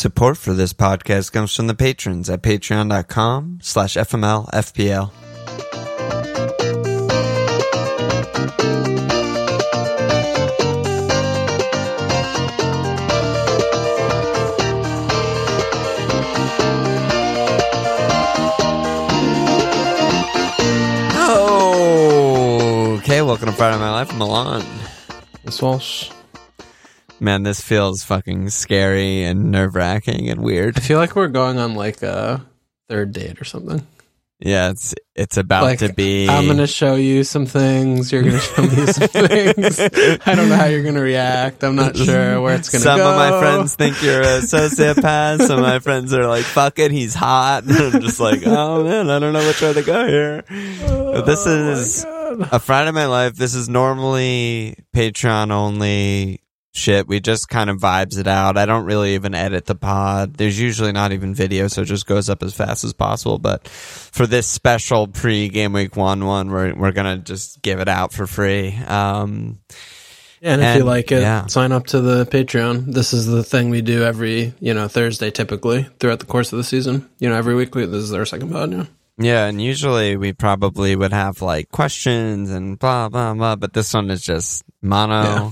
Support for this podcast comes from the patrons at patreon.com slash FMLFPL. Oh. Okay, welcome to Friday Night Life. Milan. Miss Walsh. Man, this feels fucking scary and nerve wracking and weird. I feel like we're going on like a third date or something. Yeah, it's it's about Like to be. I'm gonna show you some things. You're gonna show me some things. I don't know how you're gonna react. I'm not sure where it's gonna Some go. Some of my friends think you're a sociopath. Some of my friends are like, "Fuck it, he's hot." And I'm just like, "Oh man, I don't know which way to go here." Oh but this Oh is a Friday of my life. This is normally Patreon only shit. We just kind of vibes it out. I don't really even edit the pod. There's usually not even video, so it just goes up as fast as possible. But for this special pre game week one one, we're we're gonna just give it out for free. Um, And if you like it, yeah. sign up to the Patreon. This is the thing we do every, you know, Thursday typically throughout the course of the season. You know, every week we, this is our second pod. Yeah. Yeah, and usually we probably would have like questions and blah blah blah, but this one is just mono, Yeah.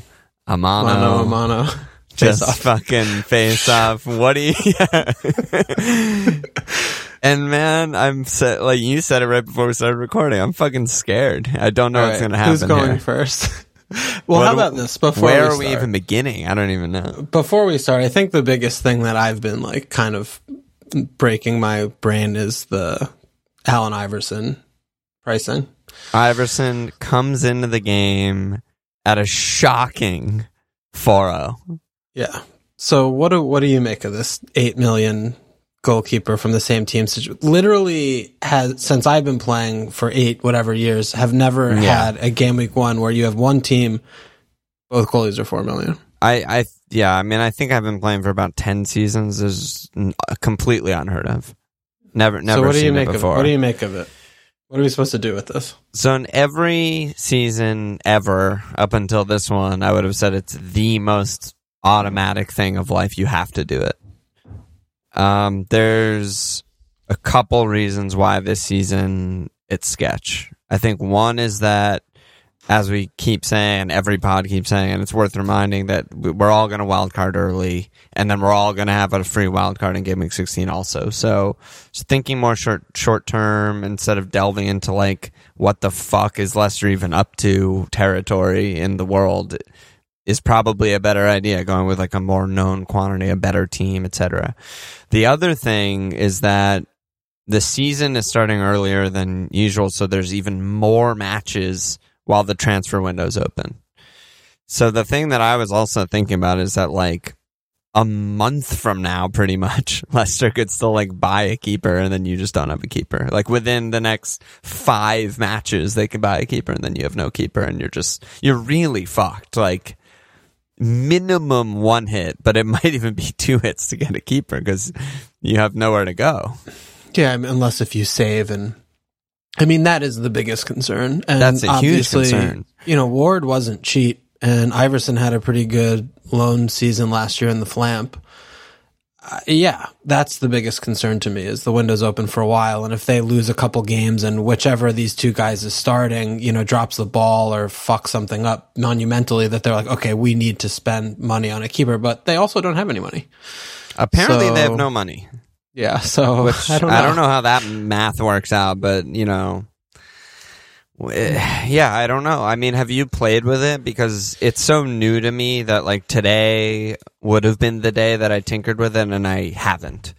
A mono, Mono, mono. just Face fucking face off. What do you? and man, I'm set, like you said it right before we started recording. I'm fucking scared. I don't know All what's right, gonna happen. Who's going here. first? well, What how about this? Before Where we are we even beginning? I don't even know. before we start, I think the biggest thing that I've been like kind of breaking my brain is the Allen Iverson pricing. Iversen comes into the game at a shocking 4-0. Yeah. So what do what do you make of this eight million goalkeeper from the same team? Literally has since I've been playing for eight whatever years, have never Yeah. had a game week one where you have one team, both goalies are four million. I, I, yeah, I mean, I think I've been playing for about ten seasons. Is completely unheard of. Never, never so what do seen you it make of before. What do you make of it? What are we supposed to do with this? so in every season ever up until this one, I would have said it's the most automatic thing of life. You have to do it. Um, there's a couple reasons why this season it's sketch. I think one is that as we keep saying, every pod keeps saying, and it's worth reminding that we- we're all going to wild card early, and then we're all going to have a free wild card in Game Week 16 also. So, thinking more short short term instead of delving into like what the fuck is Leicester even up to territory in the world is probably a better idea. Going with like a more known quantity, a better team, etc. The other thing is that the season is starting earlier than usual, so there's even more matches while the transfer window's open. So the thing that I was also thinking about is that like a month from now, pretty much, Leicester could still like buy a keeper and then you just don't have a keeper. Like within the next five matches, they could buy a keeper and then you have no keeper and you're just, you're really fucked. Like minimum one hit, but it might even be two hits to get a keeper because you have nowhere to go. Yeah, unless if you save and I mean that is the biggest concern. And That's a huge obviously, concern. You know, Ward wasn't cheap and Iversen had a pretty good loan season last year in the flamp. Uh, yeah, that's the biggest concern to me is the window's open for a while and if they lose a couple games and whichever of these two guys is starting, you know, drops the ball or fucks something up monumentally that they're like, okay, we need to spend money on a keeper, but they also don't have any money. Apparently, they have no money. Yeah, so Which I don't know. how that math works out, but you know, w- eh, yeah, I don't know. I mean, have you played with it? Because it's so new to me that like today would have been the day that I tinkered with it, and I haven't.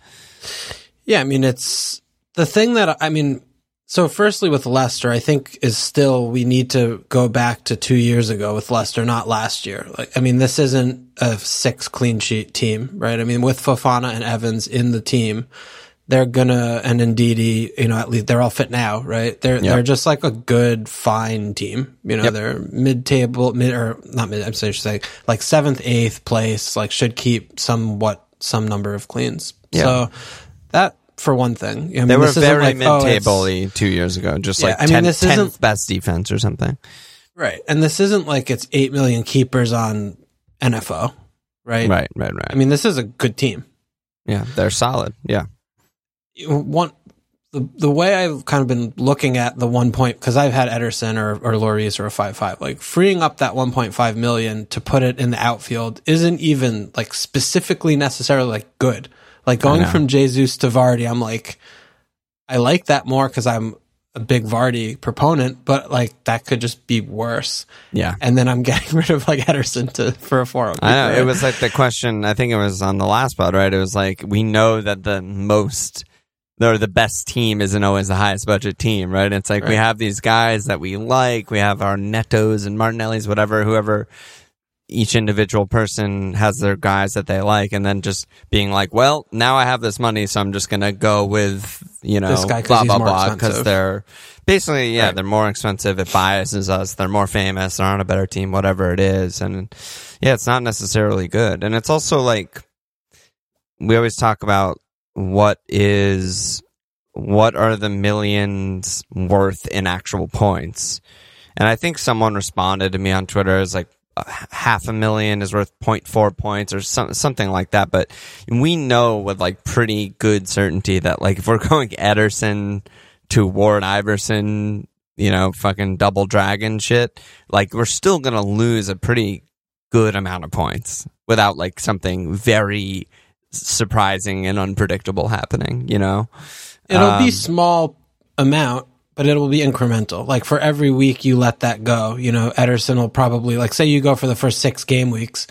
Yeah, I mean it's the thing that I mean. So, firstly, with Leicester, I think is still we need to go back to two years ago with Leicester, not last year. Like, I mean, this isn't a six clean sheet team, right? I mean, with Fofana and Evans in the team, they're gonna and Ndidi, you know, at least they're all fit now, right? They're they're just like a good, fine team. You know, Yep. they're mid table, mid or not mid. I'm saying, I should say like seventh, eighth place. Like, should keep somewhat some number of cleans. Yeah. So that for one thing, I mean, They were very like, oh, mid-table two years ago, just Yeah, like I mean, 10th, this 10th isn't- best defense or something. right? And this isn't like it's eight million keepers on NFO, right? Right, right, right. I mean, this is a good team. Yeah, they're solid. Yeah. One the the way I've kind of been looking at the one point because I've had Ederson or or Lloris or a five five like freeing up that one point five million to put it in the outfield isn't even like specifically necessarily like good. Like going from Jesus to Vardy, I'm like, I like that more because I'm a big Vardy proponent, but like that could just be worse. Yeah. And then I'm getting rid of like Ederson to for a four. Oh I know. It was like the question, I think it was on the last pod, right? It was like, we know that the most, or the best team isn't always the highest budget team, right? It's like Right. we have these guys that we like. We have our Nettos and Martinellis, whatever, whoever each individual person has their guys that they like, and then just being like, well, now I have this money, so I'm just gonna go with you know This guy blah blah blah because they're basically yeah Right. they're more expensive. It biases us. They're more famous. They're on a better team. Whatever it is, and yeah, it's not necessarily good. And it's also like we always talk about what is what are the millions worth in actual points. And I think someone responded to me on Twitter as like half a million is worth 0.4 points or some, something like that. But we know with like pretty good certainty that like if we're going Ederson to Ward Iversen, you know, fucking double dragon shit, like we're still going to lose a pretty good amount of points without like something very surprising and unpredictable happening, you know? It'll be Um, small amount, but it'll be incremental. Like for every week you let that go, you know, Ederson will probably like say you go for the first six game weeks,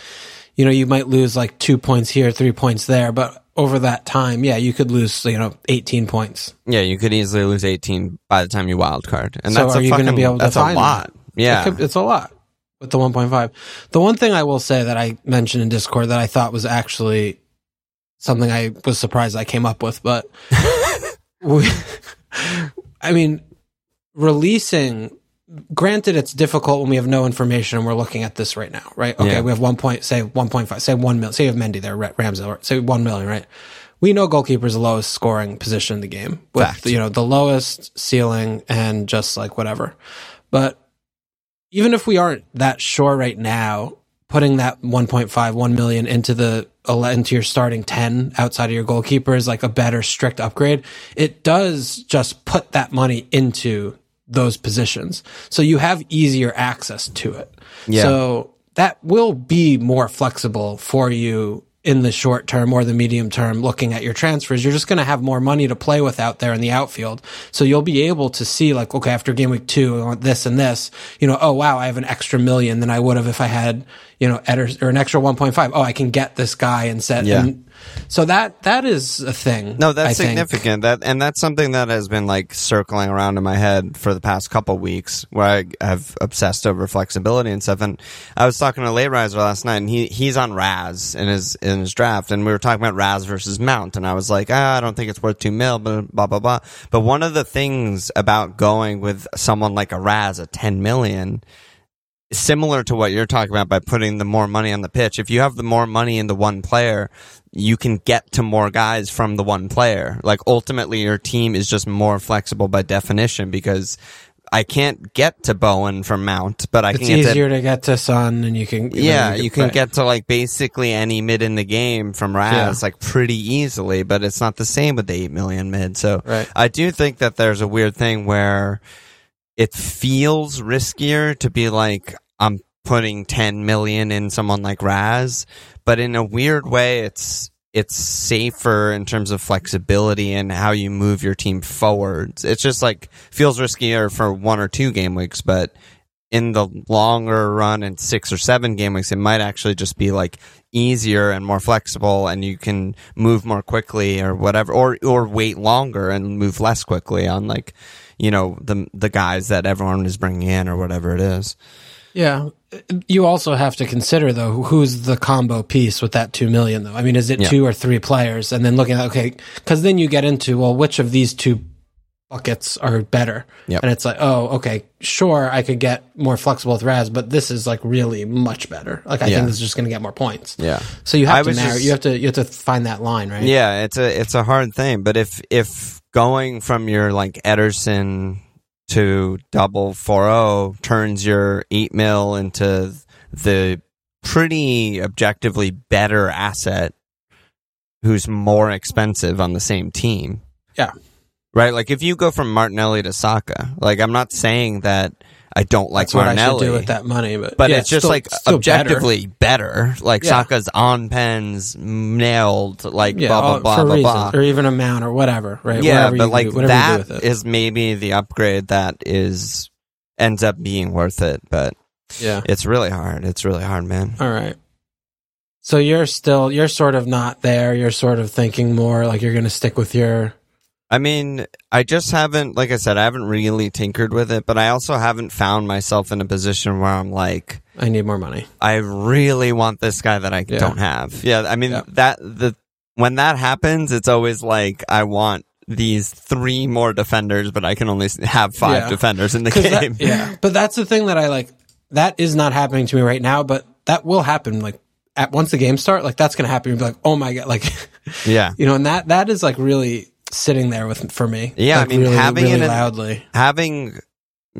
you know, you might lose like two points here, three points there, but over that time, yeah, you could lose, you know, 18 points. Yeah, you could easily lose 18 by the time you wild card. And So that's are a you gonna be able to that's a find lot. Yeah. It could- it's a lot with the 1.5. The one thing I will say that I mentioned in Discord that I thought was actually something I was surprised I came up with, but we, I mean, releasing, granted, it's difficult when we have no information and we're looking at this right now, right? Okay, Yeah. we have one point, say 1.5, say 1 million, say you have Mendy there, Ra- Ramsdale, say 1 million, right? We know goalkeeper's the lowest scoring position in the game with, Fact. you know, the lowest ceiling and just like whatever. But even if we aren't that sure right now, putting that 1.5, 1 million into the into your starting 10 outside of your goalkeeper is like a better strict upgrade. It does just put that money into those positions. So you have easier access to it. Yeah. So that will be more flexible for you in the short term or the medium term looking at your transfers. You're just going to have more money to play with out there in the outfield. So you'll be able to see like, okay, after game week two, I want this and this, you know, oh wow, I have an extra million than I would have if I had, you know, Eder- or an extra 1.5. Oh, I can get this guy and set. Yeah. And so that, that is a thing. No, that's significant. That and that's something that has been like circling around in my head for the past couple weeks, where I have obsessed over flexibility and stuff. And I was talking to Late Riser last night, and he he's on Raz in his in his draft, and we were talking about Raz versus Mount, and I was like, ah, I don't think it's worth two mil, but blah blah blah. But one of the things about going with someone like a Raz at ten million similar to what you're talking about by putting the more money on the pitch. If you have the more money in the one player, you can get to more guys from the one player. Like ultimately your team is just more flexible by definition because I can't get to Bowen from Mount, but I It's can get to easier to get to Son and you can, yeah, you can right. get to like basically any mid in the game from Raz like pretty easily, but it's not the same with the eight million mid. So Right. I do think that there's a weird thing where it feels riskier to be like I'm putting 10 million in someone like Raz, but in a weird way it's it's safer in terms of flexibility and how you move your team forwards. It's just like feels riskier for one or two game weeks, but in the longer run in six or seven game weeks, it might actually just be like easier and more flexible and you can move more quickly or whatever, or, or wait longer and move less quickly on like, you know, the, the guys that everyone is bringing in or whatever it is. Yeah. You also have to consider though who's the combo piece with that 2 million though. I mean, is it Yeah. two or three players and then looking at okay, cuz then you get into well which of these two buckets are better. Yep. And it's like, oh, okay, sure I could get more flexible with Raz, but this is like really much better. Like I Yeah. think this is just going to get more points. Yeah. So you I have to narrow, just- you have to you have to find that line, right? Yeah, it's a it's a hard thing, but if if going from your like Ederson to double four zero turns your eight mil into the pretty objectively better asset who's more expensive on the same team. Yeah. Right? Like if you go from Martinelli to Saka, like I'm not saying that I don't like That's what I Martinelli. should do with that money, but But yeah, it's just still- like still objectively better. Like Yeah. Saka's on pens, nailed, like better. yeah, blah blah all- blah blah blah. or even amount or whatever, right? Yeah, whatever but like do, that you do with it. is maybe the upgrade that is ends up being worth it. But yeah. it's really hard. It's really hard, man. All right. So you're still you're sort of not there. You're sort of thinking more like you're going to stick with your I mean, I just haven't, like I said, I haven't really tinkered with it, but I also haven't found myself in a position where I'm like, I need more money. I really want this guy that I Yeah. don't have. Yeah, I mean Yeah. that the when that happens, it's always like I want these three more defenders, but I can only have five Yeah. defenders in the 'Cause that- game. yeah. But that's the thing that I like that is not happening to me right now, but that will happen like at once the game start, like that's going to happen. You'll be like, "Oh my god." Like yeah. you know, and that that is like really sitting there with for me. Yeah, I mean, really, having really it in- loudly. having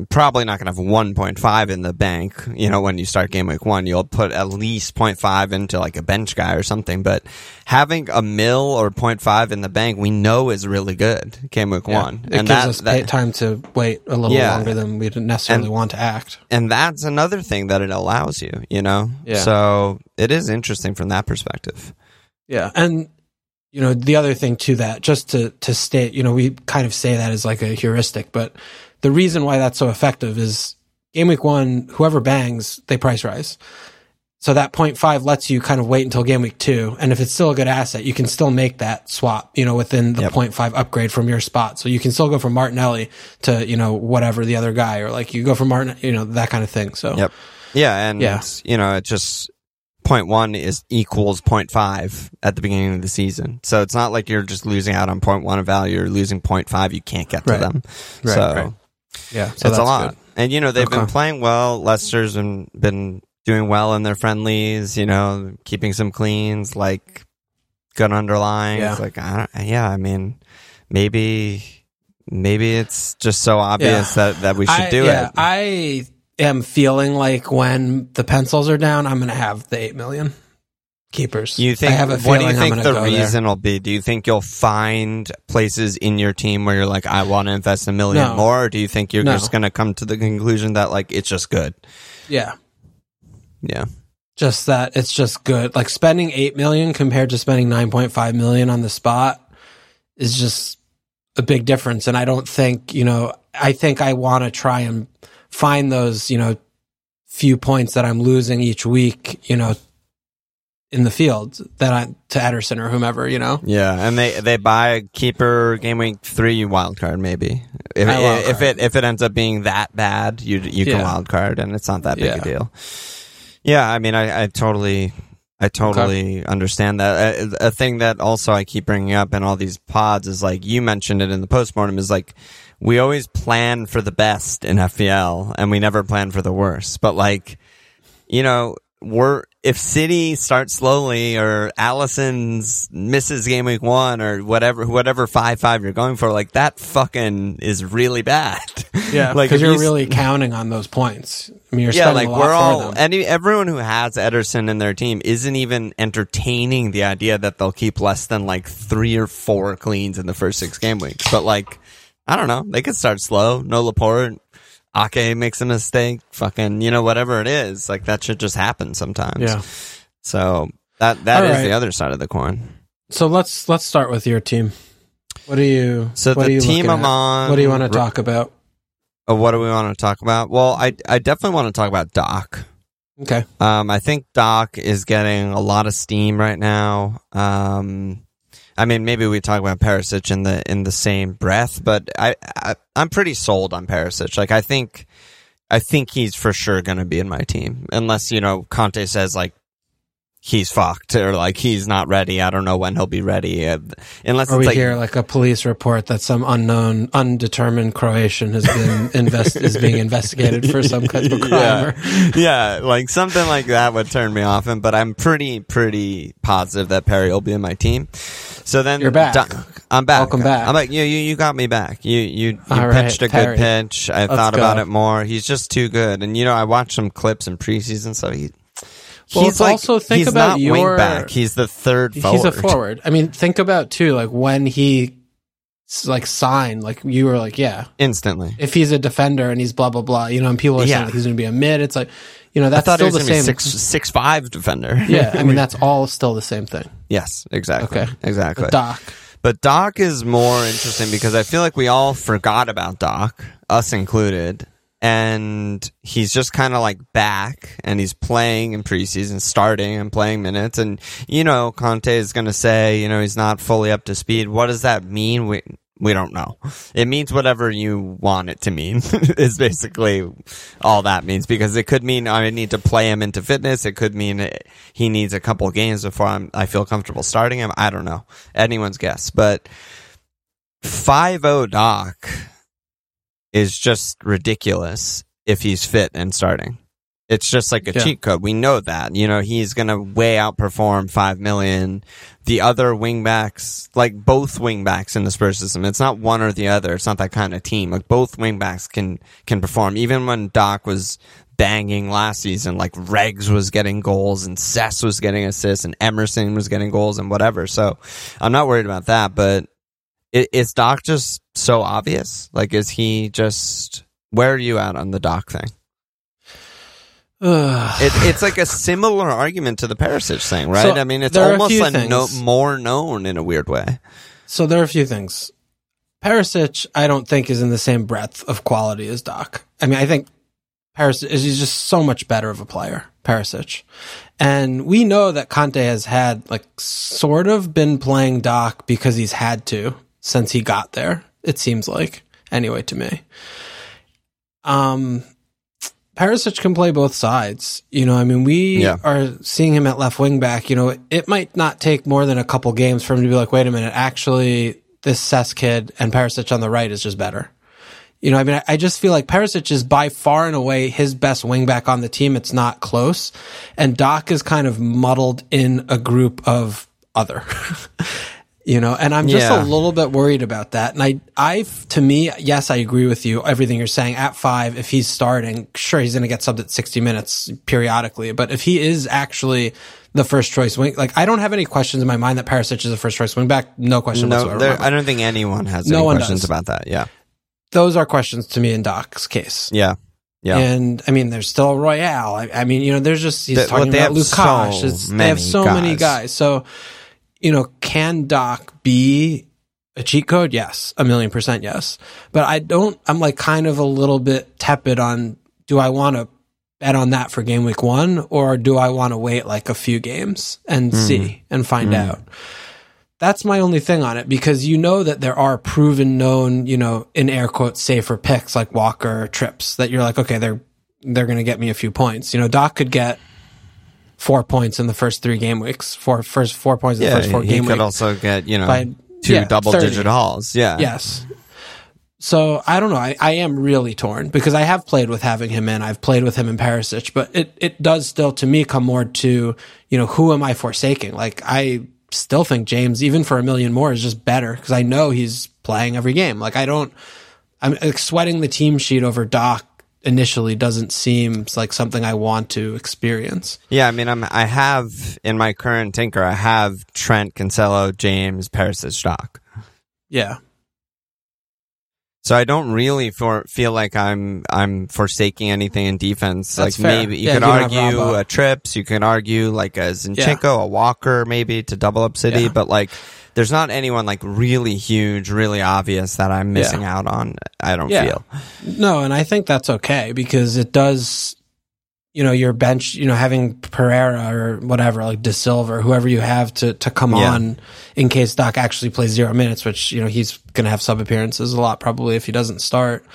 probably not going to have 1.5 in the bank. You know, when you start game week one, you'll put at least 0.5 into like a bench guy or something. But having a mil or 0.5 in the bank, we know is really good game week Yeah. one. It and gives that, us that- pa- time to wait a little Yeah. longer than we didn't necessarily And- want to act. and that's another thing that it allows you, you know? Yeah. So it is interesting from that perspective. Yeah, and you know the other thing to that, just to to state, you know, we kind of say that as like a heuristic, but the reason why that's so effective is game week one, whoever bangs, they price rise. So that 0.5 lets you kind of wait until game week two, and if it's still a good asset, you can still make that swap, you know, within the Yep. 0.5 upgrade from your spot. So you can still go from Martinelli to you know whatever the other guy, or like you go from Martin, you know, that kind of thing. So Yep. Yeah. And, Yeah. you know, it just. Point one is equals point five at the beginning of the season, so it's not like you're just losing out on point one of value. You're losing point five. You can't get to Right. them. Right, so right. yeah, so it's that's a lot. good. And you know they've been playing well. Leicester's been been doing well in their friendlies. You know, keeping some cleans, like good underlying. Yeah. Like I yeah, I mean, maybe maybe it's just so obvious that that we should I, do yeah, it. I am feeling like when the pencils are down, I'm going to have the eight million keepers. you think? I have a what do you think the go there. reason will be? Do you think you'll find places in your team where you're like, I want to invest a million No. more, or do you think you're No. just going to come to the conclusion that like it's just good? Yeah, Yeah, just that it's just good. Like spending eight million compared to spending nine point five million on the spot is just a big difference. And I don't think you know. I think I want to try and find those you know few points that I'm losing each week. You know. In the field that I to Ederson or whomever, you know, Yeah, and they they buy a keeper game week three wild card maybe. If I wild if card. it if it ends up being that bad, you you can Yeah. wild card and it's not that big Yeah. a deal. Yeah, I mean, I, I totally I totally understand that. A, a thing that also I keep bringing up in all these pods is like you mentioned it in the postmortem is like we always plan for the best in FPL and we never plan for the worst. But like, you know, we're if City starts slowly or Alisson's misses game week one or whatever whatever five five you're going for, like that fucking is really bad. Yeah, like because you're you really counting on those points. I mean, you're yeah, spending like a lot we're all any everyone who has Ederson in their team isn't even entertaining the idea that they'll keep less than like three or four cleans in the first six game weeks. But like, I don't know, they could start slow. No Laporte, Ake makes a mistake. Fucking, you know, whatever it is, like that should just happen sometimes. Yeah. So that that All is right. the other side of the coin. So let's let's start with your team. What do you? So what the are you team I'm at? on. What do you want to talk about? Uh, what do we want to talk about? Well, I I definitely want to talk about Doc. Okay. Um, I think Doc is getting a lot of steam right now. Um, I mean, maybe we talk about Perisic in the in the same breath, but I, I I'm pretty sold on Perisic. Like, I think I think he's for sure going to be in my team, unless you know Conte says like he's fucked or like he's not ready. I don't know when he'll be ready. Uh, unless Or we like hear like a police report that some unknown, undetermined Croatian has been invest is being investigated for some kind of crime. yeah. or- yeah, like something like that would turn me off him, but I'm pretty, pretty positive that Perry will be in my team. So then You're back. Don- I'm back. Welcome back. I'm like, you, you, you got me back. You, you, you right, pitched a Perry. good pitch. I Let's thought about go. it more. He's just too good. And you know, I watched some clips in preseason, so he, Well, he's like also think he's about not your- wing back. He's the third forward. He's a forward. I mean, think about too, like when he like signed, like you were like, yeah, instantly. if he's a defender and he's blah blah blah, you know, and people are Yeah. saying that he's going to be a mid. It's like, you know, that's still the same. six six five defender. yeah, I mean, that's all still the same thing. yes, exactly. Okay. exactly. But Doc, But Doc is more interesting because I feel like we all forgot about Doc, us included. And he's just kind of like back and he's playing in preseason, starting and playing minutes. And, you know, Conte is going to say, you know, he's not fully up to speed. What does that mean? We, we don't know. It means whatever you want it to mean is basically all that means because it could mean I need to play him into fitness. It could mean it- he needs a couple games before I'm, I feel comfortable starting him. I don't know. Anyone's guess, but 5-0 Doc is just ridiculous if he's fit and starting. It's just like a Yeah. cheat code. We know that. You know, he's going to way outperform 5 million. The other wingbacks, like both wingbacks in the Spurs system, it's not one or the other. It's not that kind of team. Like both wingbacks can, can perform. Even when Doc was banging last season, like Regs was getting goals and Cess was getting assists and Emerson was getting goals and whatever. So I'm not worried about that, but is Doc just so obvious? Like, is he just, where are you at on the Doc thing? It, it's like a similar argument to the Perisic thing, right? So, I mean, it's a almost like no, more known in a weird way. So there are a few things. Perisic, I don't think is in the same breadth of quality as Doc. I mean, I think Perisic is just so much better of a player, Perisic. And we know that Conte has had like sort of been playing Doc because he's had to since he got there. It seems like anyway to me. Um, Perisic can play both sides. You know, I mean, we Yeah. are seeing him at left wing back. You know, it might not take more than a couple games for him to be like, wait a minute, actually, this Sess kid and Perisic on the right is just better. You know, I mean, I- just feel like Perisic is by far and away his best wingback on the team. It's not close. And Doc is kind of muddled in a group of other. you know, and I'm just Yeah. a little bit worried about that. And I, I, to me, yes, I agree with you. Everything you're saying at five, if he's starting, sure, he's going to get subbed at 60 minutes periodically. But if he is actually the first choice wing, like I don't have any questions in my mind that Perisic is the first choice wing back. No question No, there. I don't think anyone has No any one questions does. about that. Yeah. Those are questions to me in Doc's case. Yeah. Yeah. And I mean, there's still Royal. I, I mean, you know, there's just he's They- talking well, about Lukash. so they many have so many guys. guys. So, you know, can Doc be a cheat code? Yes, a million percent yes. But I don't. I'm like kind of a little bit tepid on. Do I want to bet on that for game week one, or do I want to wait like a few games and Mm-hmm. see and find out? That's my only thing on it because you know that there are proven, known, you know, in air quotes, safer picks like Walker Trips that you're like, okay, they're they're going to get me a few points. You know, Doc could get four points in the first three game weeks, four first four points in the first four game weeks. He could weeks. also get, you know, by- two yeah, double 30. digit hauls. Yeah. Yes. So I don't know. I, I am really torn because I have played with having him in. I've played with him in Perisic, but it, it does still to me come more to, you know, who am I forsaking? Like I still think James, even for a million more, is just better because I know he's playing every game. Like I don't, I'm like, sweating the team sheet over Doc initially doesn't seem like something I want to experience. Yeah, I mean, I'm, I have in my current tinker, I have Trent, Cancelo, James, Perisic, stock. Yeah. So I don't really for, feel like I'm I'm forsaking anything in defense. That's like fair. maybe you Yeah, could you argue a Trips, you could argue like a Zinchenko, a Walker, maybe to double up City, Yeah. but like there's not anyone like really huge, really obvious that I'm missing out on. I don't Yeah. feel. No, and I think that's okay because it does, you know, your bench, you know, having Pereira or whatever, like De Silva, or whoever you have to, to come Yeah. on in case Doc actually plays zero minutes, which, you know, he's going to have sub appearances a lot probably if he doesn't start,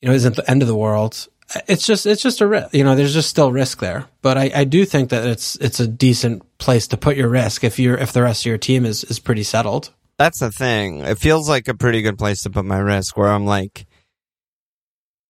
you know, isn't the end of the world. It's just, it's just a risk, you know, there's just still risk there. But I, I do think that it's, it's a decent place to put your risk if you're, if the rest of your team is, is pretty settled. That's the thing. It feels like a pretty good place to put my risk where I'm like,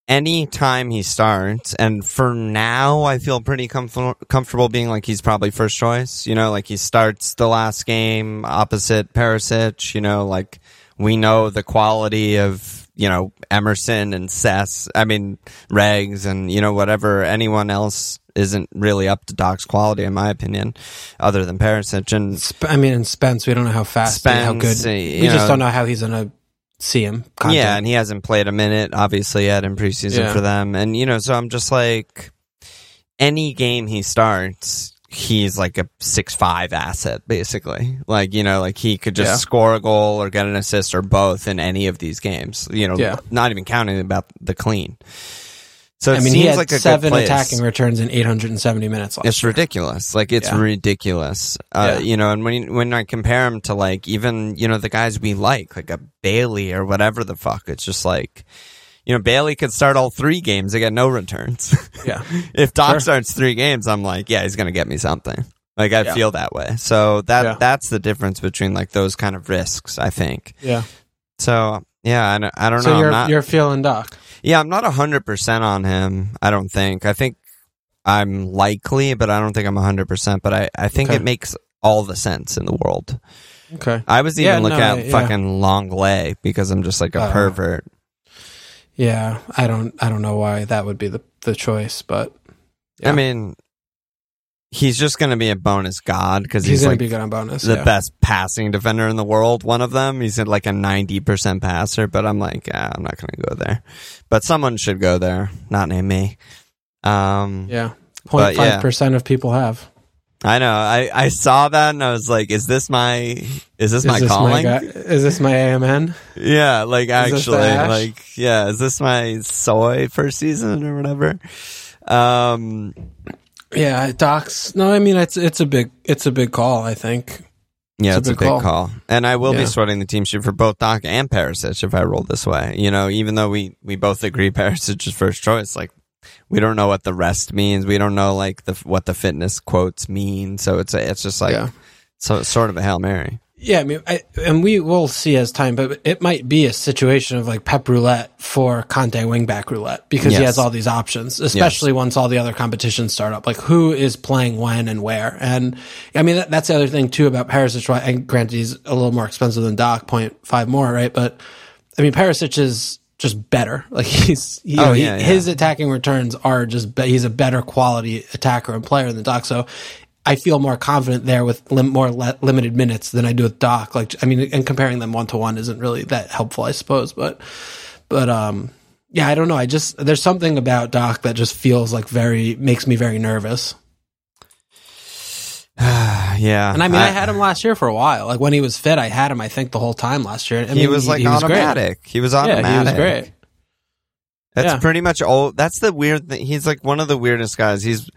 any time he starts, and for now, I feel pretty comfort- comfortable being like he's probably first choice. You know, like he starts the last game opposite Perisic. You know, like we know the quality of you know Emerson and Sess. I mean Regs and you know whatever anyone else isn't really up to Doc's quality in my opinion, other than Perisic and Sp- I mean, and Spence, we don't know how fast, and how good. Spence, uh, We just know- don't know how he's gonna see him. Conte. Yeah, and he hasn't played a minute, obviously, yet in preseason Yeah. for them. And, you know, so I'm just like, any game he starts, he's like a six five asset, basically. Like, you know, like he could just Yeah. score a goal or get an assist or both in any of these games, you know, Yeah. not even counting about the clean. So it I mean, seems he had like a seven good place. attacking returns in 870 minutes. Last It's year. ridiculous. Like it's Yeah. ridiculous. Uh, Yeah. You know, and when when I compare him to like even you know the guys we like, like a Bailey or whatever the fuck, it's just like you know Bailey could start all three games and get no returns. Yeah. if Doc Sure. starts three games, I'm like, yeah, he's gonna get me something. Like I Yeah. feel that way. So that Yeah. that's the difference between like those kind of risks. I think. Yeah. So yeah, I don't, I don't So know. I'm you're not, you're feeling Doc. yeah, I'm not 100% on him. I don't think. I think I'm likely, but I don't think I'm 100%. But I, I think Okay. it makes all the sense in the world. Okay. I was even Yeah, looking no, at fucking Lenglet because I'm just like a Uh, pervert. Yeah. I don't. I don't know why that would be the the choice, but yeah. I mean, he's just going to be a bonus god because he's, he's, like be good on bonus. the yeah. best passing defender in the world. One of them. He's like a 90% passer, but I'm like, ah, I'm not going to go there. But someone should go there, not name me. Um, Yeah. But, 0.5 yeah. percent of people have. I know. I, I saw that and I was like, is this my is this my is this calling? my is this my AMN? yeah, like actually like yeah, is this my soy first season or whatever? Um Yeah, Doc's. No, I mean it's it's a big it's a big call. I think. yeah, It's it's, a a big big call. call. And I will Yeah. be sweating the team sheet for both Doc and Perisic if I roll this way. You know, even though we we both agree Perisic is first choice, like we don't know what the rest means. We don't know like the what the fitness quotes mean. So it's a, it's just like Yeah. so it's sort of a hail mary. Yeah, I mean, I, and we will see as time, but it might be a situation of like Pep roulette for Conte wingback roulette because he has all these options, especially once all the other competitions start up. Like who is playing when and where, and I mean that, that's the other thing too about Perisic. Right, and granted he's a little more expensive than Doc, point five more, right? But I mean Perisic is just better. Like he's, you Oh, know, he- yeah, yeah. his attacking returns are just be- he's a better quality attacker and player than Doc. So I feel more confident there with lim- more le- limited minutes than I do with Doc. Like I mean, and comparing them one to one isn't really that helpful, I suppose. But but um, yeah, I don't know. I just there's something about Doc that just feels like very makes me very nervous. yeah. And I mean, I, had him last year for a while. Like when he was fit, I had him. I think the whole time last year. I he mean, was like great. automatic. He was automatic. Yeah, he was great. That's Yeah. pretty much all. That's the weird thing. He's like one of the weirdest guys. He's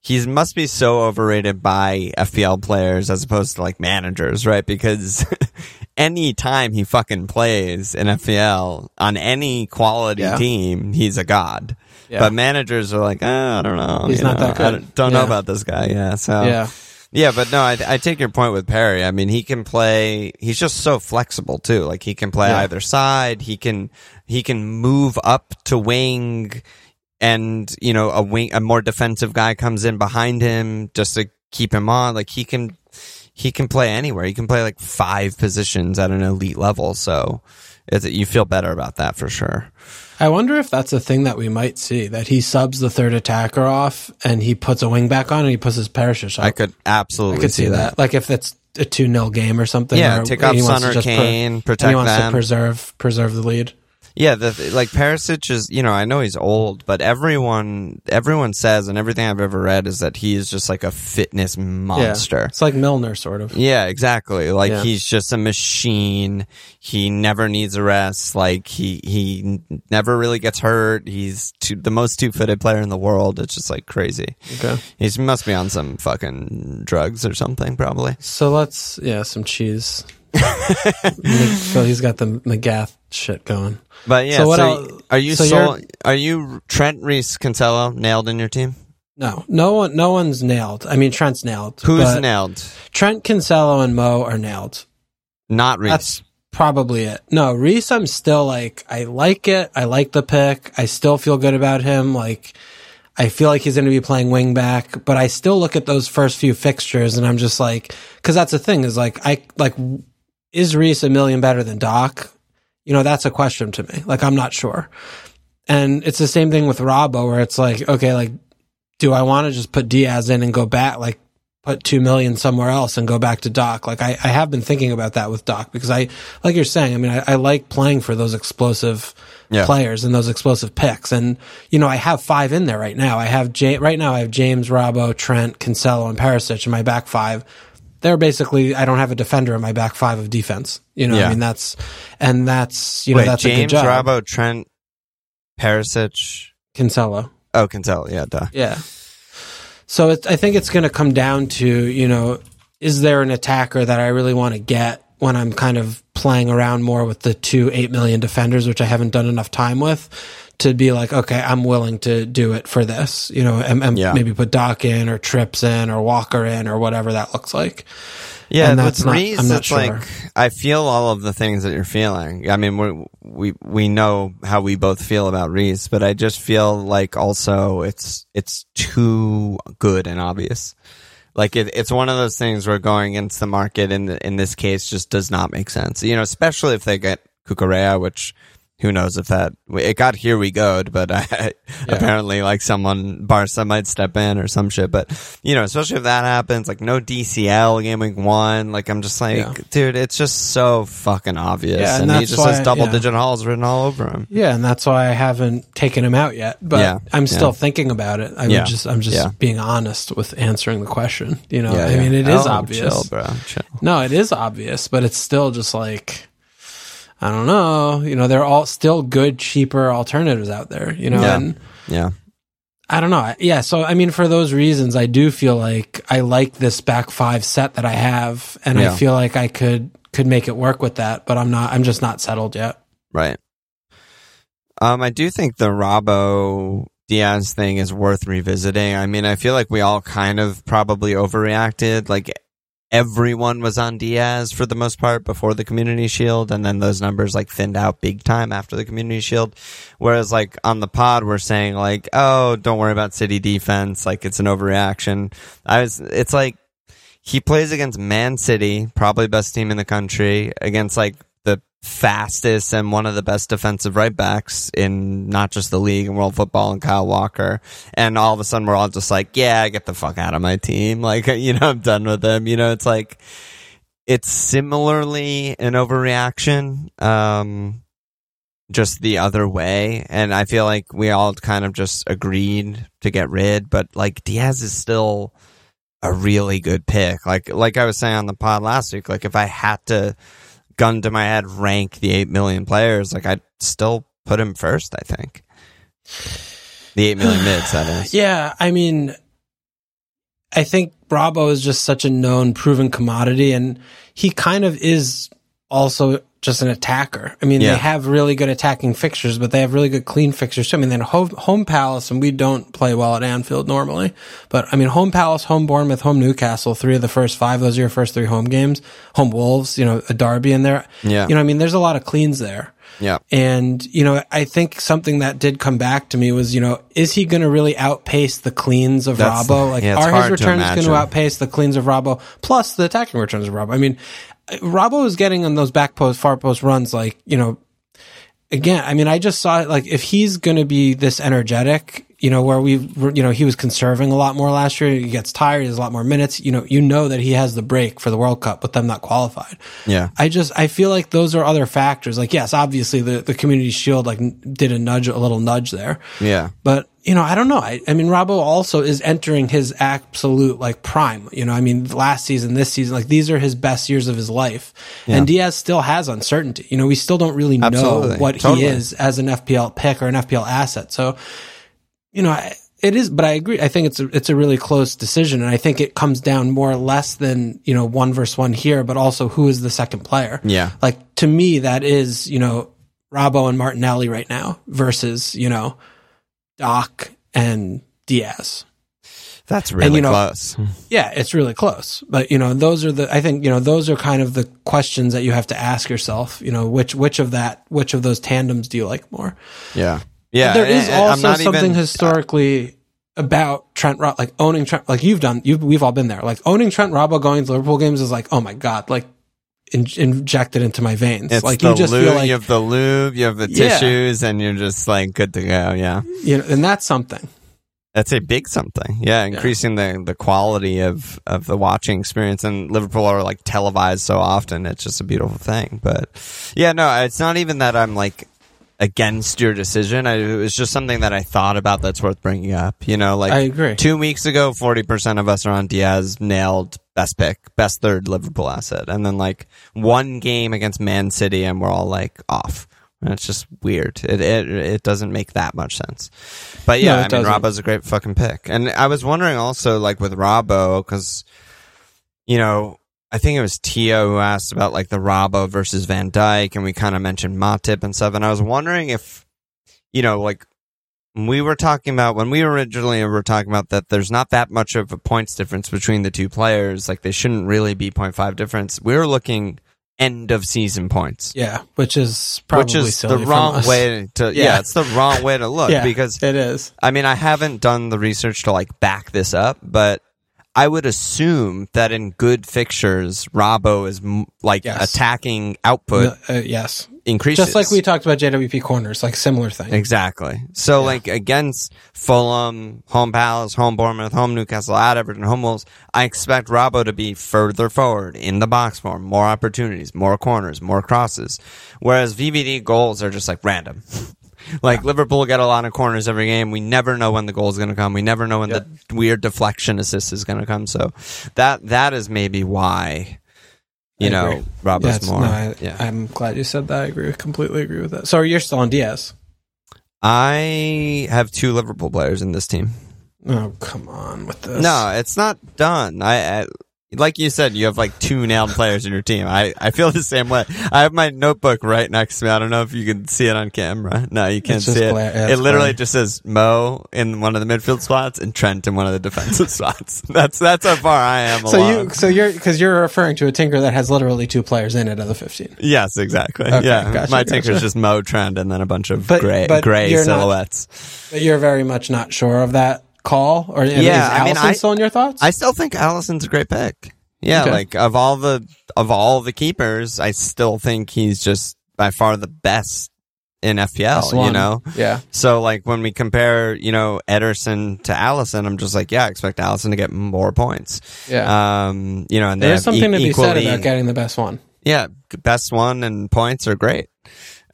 he must be so overrated by FPL players as opposed to like managers, right? Because any time he fucking plays in FPL on any quality Yeah. team, he's a god. Yeah. But managers are like, oh, I don't know. He's not know, that I good. don't, don't know about this guy. Yeah. So Yeah. Yeah, but no, I, I take your point with Perry. I mean, he can play. He's just so flexible too. Like he can play Yeah. either side. He can he can move up to wing, and you know a wing a more defensive guy comes in behind him just to keep him on. Like he can he can play anywhere. He can play like five positions at an elite level. So it's, you feel better about that for sure. I wonder if that's a thing that we might see that he subs the third attacker off and he puts a wing back on and he puts his Perisic up. I could absolutely I could see that. Like if it's a two 0 game or something. Yeah, or take off he wants Son to or Kane, and protect he wants them. to preserve preserve the lead. Yeah, the, like Perisic is, you know, I know he's old, but everyone, everyone says, and everything I've ever read is that he is just like a fitness monster. Yeah. It's like Milner, sort of. Yeah, exactly. Like Yeah. he's just a machine. He never needs a rest. Like he he never really gets hurt. He's two, the most two-footed player in the world. It's just like crazy. Okay. He must be on some fucking drugs or something, probably. So let's, yeah, some cheese. So he's got the McGath shit going. But yeah, So so, else- are you so are you Trent Reece Cancelo nailed in your team? No, no one, no one's nailed. I mean, Trent's nailed. Who's nailed? Trent Cancelo and Mo are nailed. Not Reece. That's probably it. No, Reece, I'm still like, I like it. I like the pick. I still feel good about him. Like, I feel like he's going to be playing wing back, but I still look at those first few fixtures and I'm just like, cause that's the thing is like, I, like, is Reece a million better than Doc? you know, that's a question to me. Like, I'm not sure. And it's the same thing with Robbo, where it's like, okay, like, do I want to just put Diaz in and go back, like, put two million somewhere else and go back to Doc? Like, I, I have been thinking about that with Doc because I, like you're saying, I mean, I, I like playing for those explosive Yeah. players and those explosive picks. And, you know, I have five in there right now. I have, J- right now, I have James, Robbo, Trent, Cancelo, and Perisic in my back five they're basically I don't have a defender in my back five of defense. You know, Yeah. I mean that's and that's you know Wait, that's a good James, job. Robbo, Trent, Perisic. Cancelo, Oh, Cancelo. Yeah, duh. yeah. So it's, I think it's going to come down to you know is there an attacker that I really want to get when I'm kind of playing around more with the two eight million defenders, which I haven't done enough time with. To be like, okay, I'm willing to do it for this, you know, and, and Yeah. maybe put Doc in or Trips in or Walker in or whatever that looks like. Yeah, And that's not- Reece, I'm not it's sure. like I feel all of the things that you're feeling. I mean, we we we know how we both feel about Reece, but I just feel like also it's it's too good and obvious. Like it, it's one of those things where going against the market in the, in this case just does not make sense. You know, especially if they get Cucurella, which who knows if that it got here we go, but I, apparently like someone Barca might step in or some shit. But you know, especially if that happens, like no DCL game week one, like I'm just like, Yeah. dude, it's just so fucking obvious, Yeah, and, and he just has double yeah. digit hauls written all over him. Yeah, and that's why I haven't taken him out yet. But Yeah, I'm still yeah. thinking about it. I Yeah, just I'm just yeah. being honest with answering the question. You know, Yeah, I yeah. mean it is Oh, obvious. chill, bro. Chill. No, it is obvious, but it's still just like I don't know. You know, they're all still good, cheaper alternatives out there. You know, Yeah. and Yeah, I don't know. Yeah, so I mean, for those reasons, I do feel like I like this back five set that I have, and Yeah. I feel like I could could make it work with that. But I'm not. I'm just not settled yet. right. Um, I do think the Robbo Diaz thing is worth revisiting. I mean, I feel like we all kind of probably overreacted. Like everyone was on Diaz for the most part before the Community Shield, and then those numbers like thinned out big time after the Community Shield. Whereas like on the pod, we're saying like, oh, don't worry about City defense. Like it's an overreaction. I was. It's like he plays against Man City, probably best team in the country, against like fastest and one of the best defensive right backs in not just the league and world football and Kyle Walker. And all of a sudden we're all just like, yeah, get the fuck out of my team. Like, you know, I'm done with him. You know, it's like, it's similarly an overreaction. Um, just the other way. And I feel like we all kind of just agreed to get rid, but like Diaz is still a really good pick. Like like I was saying on the pod last week, like if I had to gun to my head rank the eight million players, like I'd still put him first, I think. The eight million mids, that is. Yeah, I mean, I think Bravo is just such a known, proven commodity, and he kind of is also just an attacker. I mean, Yeah. they have really good attacking fixtures, but they have really good clean fixtures too. I mean, then home, home Palace, and we don't play well at Anfield normally, but I mean, home Palace, home Bournemouth, home Newcastle, three of the first five, those are your first three home games. Home Wolves, you know, a derby in there. Yeah. You know, I mean, there's a lot of cleans there. Yeah. And, you know, I think something that did come back to me was, you know, is he going to really outpace the cleans of That's- Robbo? Like, yeah, are his returns going to outpace the cleans of Robbo plus the attacking returns of Robbo? I mean, Robbo is getting on those back post, far post runs, like, you know, again, I mean, I just saw it like if he's going to be this energetic, you know, where we, you know, he was conserving a lot more last year. He gets tired. He has a lot more minutes. You know, you know that he has the break for the World Cup with them not qualified. Yeah. I just I feel like those are other factors. Like yes, obviously the the community shield like did a nudge a little nudge there. Yeah. But you know, I don't know. I, I mean, Robbo also is entering his absolute like prime. You know, I mean, last season, this season, like these are his best years of his life. And Diaz still has uncertainty. You know, we still don't really know Absolutely. what Totally. he is as an FPL pick or an FPL asset. So, you know, I, it is, but I agree. I think it's a, it's a really close decision, and I think it comes down more or less than you know one versus one here, but also who is the second player. Yeah. like to me, that is you know Robbo and Martinelli right now versus you know Doc and Diaz. That's really you know- close. Yeah, it's really close. But you know, those are the I think, you know, those are kind of the questions that you have to ask yourself, you know, which which of that which of those tandems do you like more? Yeah. Yeah. there is and- and I'm also something even- historically about Trent Rob like owning Trent like you've done you we've all been there. Like owning Trent Robbo going to Liverpool games is like, oh my god, like in, injected into my veins. It's like you just lube, feel like you have the lube, you have the Yeah. tissues, and you're just like good to go. Yeah. you know, and that's something. That's a big something. Yeah, increasing the the quality of of the watching experience. And Liverpool are like televised so often. It's just a beautiful thing. But yeah, no, it's not even that I'm like against your decision. I, it was just something that I thought about that's worth bringing up. You know, like I agree. two weeks ago, forty percent of us are on Diaz nailed best pick, best third Liverpool asset, and then like one game against Man City, and we're all like off. And It's just weird. It, it it doesn't make that much sense. But yeah, No, I mean, doesn't. Robbo's a great fucking pick. And I was wondering also, like with Robbo, because you know, I think it was Tio who asked about like the Robbo versus Van Dijk, and we kind of mentioned Matip and stuff. And I was wondering if, you know, like we were talking about when we originally were talking about that there's not that much of a points difference between the two players. Like they shouldn't really be 0.5 difference. We were looking end of season points. Yeah, which is probably Which is the wrong way to yeah. Yeah. it's the wrong way to look Yeah. because It is. I mean, I haven't done the research to like back this up, but I would assume that in good fixtures, Robbo is m- like Yes. attacking output No, uh, yes, increases. just like we talked about JWP corners, like similar thing. Exactly. So, like against Fulham, home Palace, home Bournemouth, home Newcastle, at Everton, home Wolves, I expect Robbo to be further forward in the box more, more opportunities, more corners, more crosses. Whereas VVD goals are just like random. like Liverpool get a lot of corners every game. We never know when the goal is going to come. We never know when the weird deflection assist is going to come. So that that is maybe why. You I know, agree. Robbo's Yeah, more. no, I, yeah. I'm glad you said that. I agree, completely agree with that. So you're still on Diaz? I have two Liverpool players in this team. Oh come on with this. No, it's not done. I, I like you said, you have like two nailed players in your team. I, I feel the same way. I have my notebook right next to me. I don't know if you can see it on camera. No, you can't see it. it literally just says Mo in one of the midfield spots and Trent in one of the defensive spots. That's that's how far I am. So along. you, so you're because you're referring to a tinker that has literally two players in it of the 15. Yes, exactly. Okay, yeah, gotcha, my gotcha. tinker's just Mo Trent and then a bunch of But- gray but gray you're not- silhouettes. But you're very much not sure of that call, or Yeah, is I mean, I- still in your thoughts? I still think Alisson's a great pick. Yeah, Okay. like of all the of all the keepers, I still think he's just by far the best in FPL. You know, yeah, so like when we compare, you know, Ederson to Alisson, I'm just like, yeah, I expect Alisson to get more points. yeah. Um, you know, and There's something e- to be said about getting the best one. yeah, best one and points are great.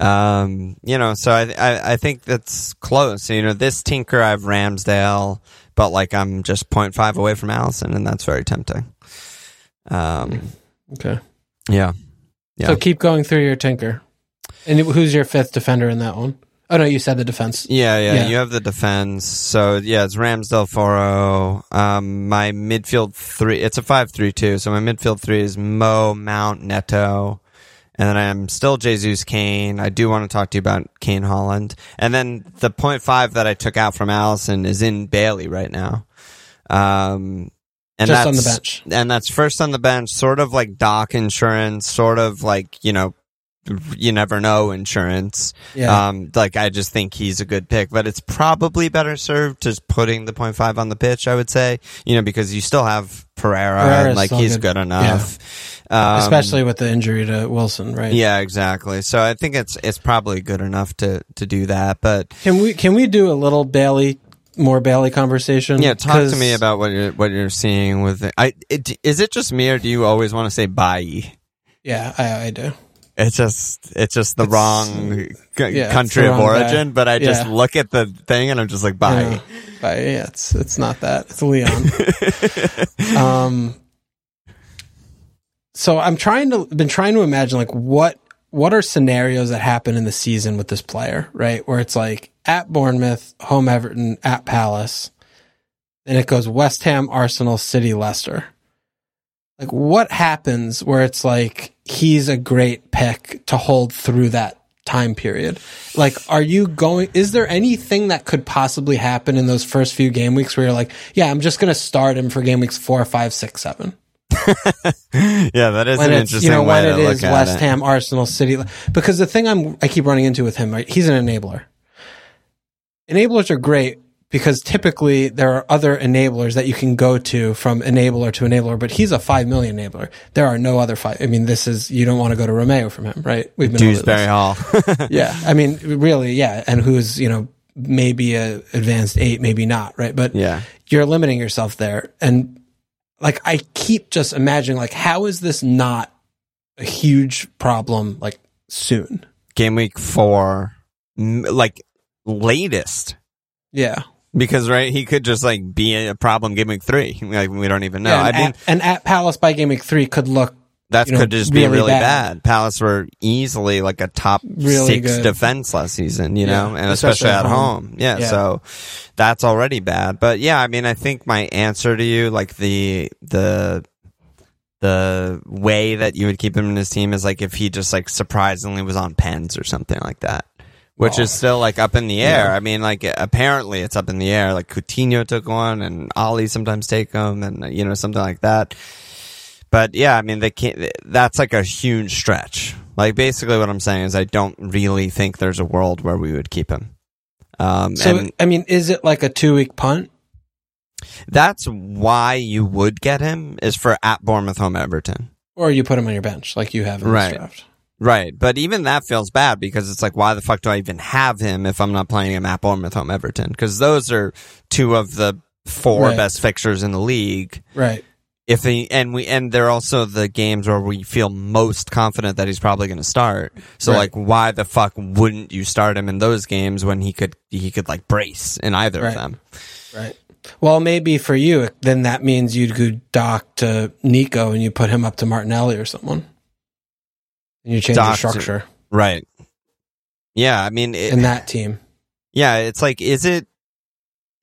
Um, you know, so I, I I think that's close. You know, this tinker I have Ramsdale, but like I'm just 0.5 away from Alisson, and that's very tempting. Um, Okay. yeah, Yeah. So keep going through your tinker. And who's your fifth defender in that one? Oh no, you said the defense. yeah, yeah. Yeah. You have the defense, so yeah, it's Ramsdale Foro. Um, my midfield three, it's a five-three-two. So my midfield three is Mo, Mount, Neto. And then I'm still Jesus Kane. I do want to talk to you about Kane Haaland. And then the point five that I took out from Alisson is in Bailey right now. Um, and Just on the that's- bench. And that's first on the bench, sort of like Doc insurance, sort of like, you know, you never know insurance. Yeah. Um, like I just think he's a good pick, but it's probably better served just putting the point five on the pitch. I would say, you know, because you still have Pereira, Pereira's and like he's good. good, enough. Um, Especially with the injury to Wilson, right? yeah, exactly. So I think it's it's probably good enough to to do that. But Can we can we do a little Bailey more Bailey conversation? yeah, talk to me about what you're what you're seeing with it. I it, is it just me or do you always want to say bye? Yeah, I, I do. It's just it's just the It's- wrong c- yeah, country the of wrong guy. origin. But I just Yeah. look at the thing and I'm just like bye. Yeah. But yeah, it's it's not that. It's Leon. um so I'm trying to been trying to imagine like what what are scenarios that happen in the season with this player, right? Where it's like at Bournemouth, home Everton, at Palace, and it goes West Ham, Arsenal, City, Leicester. Like what happens where it's like he's a great pick to hold through that time period? Like are you going is there anything that could possibly happen in those first few game weeks where you're like, yeah, I'm just gonna start him for game weeks four, five, six, seven? yeah, that is when an it's interesting you know when to it is West it. Ham, Arsenal, City. Because the thing I'm I keep running into with him, right? He's an enabler. Enablers are great, because typically there are other enablers that you can go to from enabler to enabler, but he's a five million enabler. There are no other five. I mean, this is you don't want to go to Romeu from him, right? We've been. Dewsbury Hall. yeah i mean really yeah and who's you know maybe a advanced eight maybe not right but yeah. you're limiting yourself there and like i keep just imagining like how is this not a huge problem like soon Game week four, like latest. yeah Because right, he could just like be a problem game week three. Like we don't even know. Yeah, I and, mean, at, and at palace by game week three could look that you know, could just be really really bad. bad. Palace were easily like a top Really six good. defense last season, you know, and especially, especially at at home. home. Yeah, Yeah. so that's already bad. But yeah, I mean, I think my answer to you, like the the the way that you would keep him in his team is like if he just like surprisingly was on pens or something like that. Which Oh. is still like up in the air. Yeah. I mean, like apparently it's up in the air. Like Coutinho took one, and Ali sometimes take them, and you know something like that. But yeah, I mean, they can't. That's like a huge stretch. Like basically, what I'm saying is, I don't really think there's a world where we would keep him. Um, so and i mean is it like a two week punt that's why you would get him is for at Bournemouth home Everton. or you put him on your bench like you have in Right. this draft Right, but even that feels bad because it's like, why the fuck do I even have him if I'm not playing him at Bournemouth home Everton? Because those are two of the four Right. best fixtures in the league. right If he and we and they're also the games where we feel most confident that he's probably going to start. So Right. like, why the fuck wouldn't you start him in those games when he could he could like brace in either Right. of them? Right. Well, maybe for you, then that means you'd go Doc to Nico and you put him up to Martinelli or someone. And you change your structure Right. Yeah, I mean, it, in that team. Yeah, it's like, is it?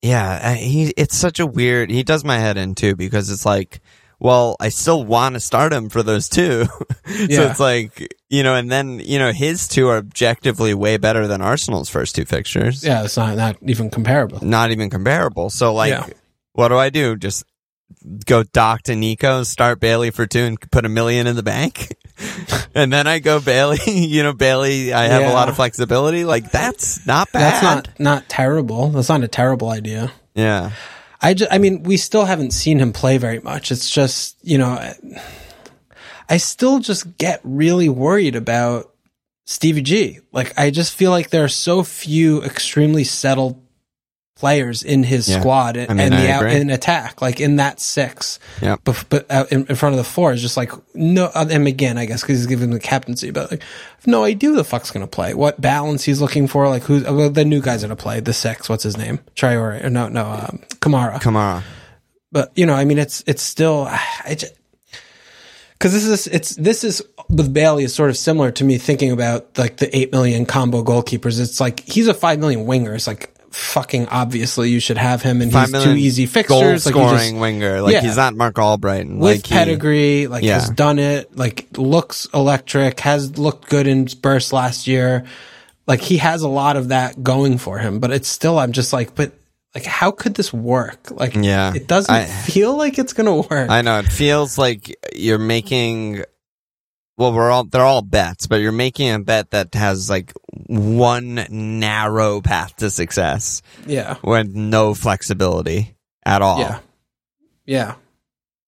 Yeah, I- he. It's such a weird. He does my head in too because it's like, well, I still want to start him for those two. so Yeah. it's like, you know, and then you know his two are objectively way better than Arsenal's first two fixtures. Yeah, it's not, not even comparable. Not even comparable. So like, Yeah. what do I do? Just go Doc to Nico, start Bailey for two, and put a million in the bank. and then I go Bailey. you know, Bailey. I have a lot of flexibility. Like that's not bad. That's not, not terrible. That's not a terrible idea. Yeah. I just, I mean, we still haven't seen him play very much. It's just, you know, I, I still just get really worried about Stevie G. Like, I just feel like there are so few extremely settled players in his Yeah. squad and, I mean, and the out in attack, like in that six. Bef- but out in, in front of the four is just like no. uh, And again, I guess because he's given the captaincy, but like, I have no idea who the fuck's gonna play. What balance he's looking for? Like who's well, the new guy's gonna play? The six. What's his name? Traore? Or no, no, um, Kamara. Kamara. But you know, I mean, it's it's still I just because this is it's this is with Bailey is sort of similar to me thinking about like the eight million combo goalkeepers. It's like he's a five million winger. It's like fucking obviously you should have him, and Five he's two easy Goal fixtures. Like scoring just winger. Like Yeah. he's not Mark Albright. with like he- pedigree, like Yeah. has done it, like looks electric, has looked good in bursts last year. Like he has a lot of that going for him, but it's still I'm just like, but like how could this work? Like Yeah. it doesn't I- feel like it's gonna work. I know it feels like you're making. Well, we're all they're all bets, but you're making a bet that has like one narrow path to success yeah. with no flexibility at all. Yeah. Yeah.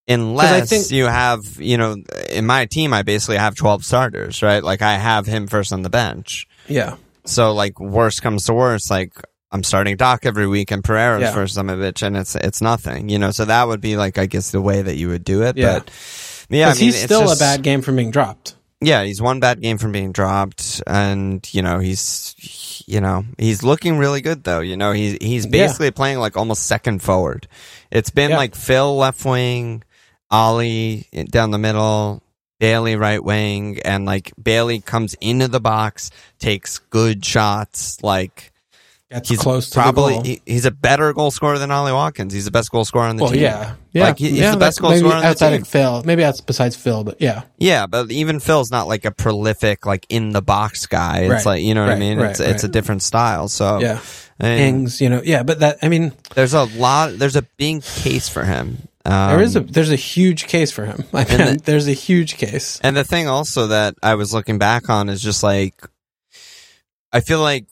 Unless think- you have, you know, in my team, I basically have 12 starters, right? Like I have him first on the bench. Yeah. So like worst comes to worst, like I'm starting Doc every week and Pereira's Yeah. first on my bitch and it's it's nothing. You know, so that would be like I guess the way that you would do it. Yeah. But yeah, I mean he's it's still just- a bad game from being dropped. Yeah, he's one bad game from being dropped and you know, he's you know, he's looking really good though. You know, he's he's Yeah. basically playing like almost second forward. It's been Yeah. like Phil left wing, Ollie down the middle, Bailey right wing, and like Bailey comes into the box, takes good shots, like Gets he's close to probably the goal. he- he's a better goal scorer than Ollie Watkins. He's the best goal scorer on the well, team. yeah, yeah, Like, he- he's yeah, the best goal scorer on the outside team. of Phil. Maybe that's besides Phil, but yeah, Yeah, but even Phil's not like a prolific, like in the box guy. It's Right, like you know what I mean. right, it's it's a different style. So yeah, and Ings, you know, yeah. But that, I mean, there's a lot. There's a big case for him. Um, there is a there's a huge case for him. I mean, the- there's a huge case. And the thing also that I was looking back on is just like, I feel like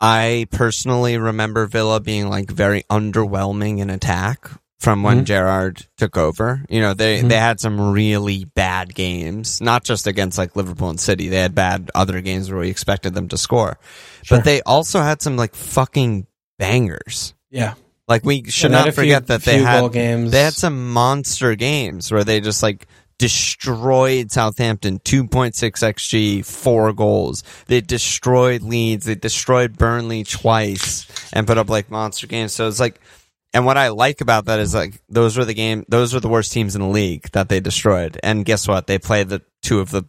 I personally remember Villa being like very underwhelming in attack from when Mhm. Gerrard took over. You know, they Mhm. they had some really bad games, not just against like Liverpool and City. They had bad other games where we expected them to score. Sure. But they also had some like fucking bangers. Yeah. Like we should had not a few- forget that they had games. they had some monster games where they just like destroyed Southampton 2.6 xg, four goals. They destroyed Leeds, they destroyed Burnley twice and put up like monster games. So it's like and what I like about that is like those were the game those were the worst teams in the league that they destroyed. And guess what? They played the two of the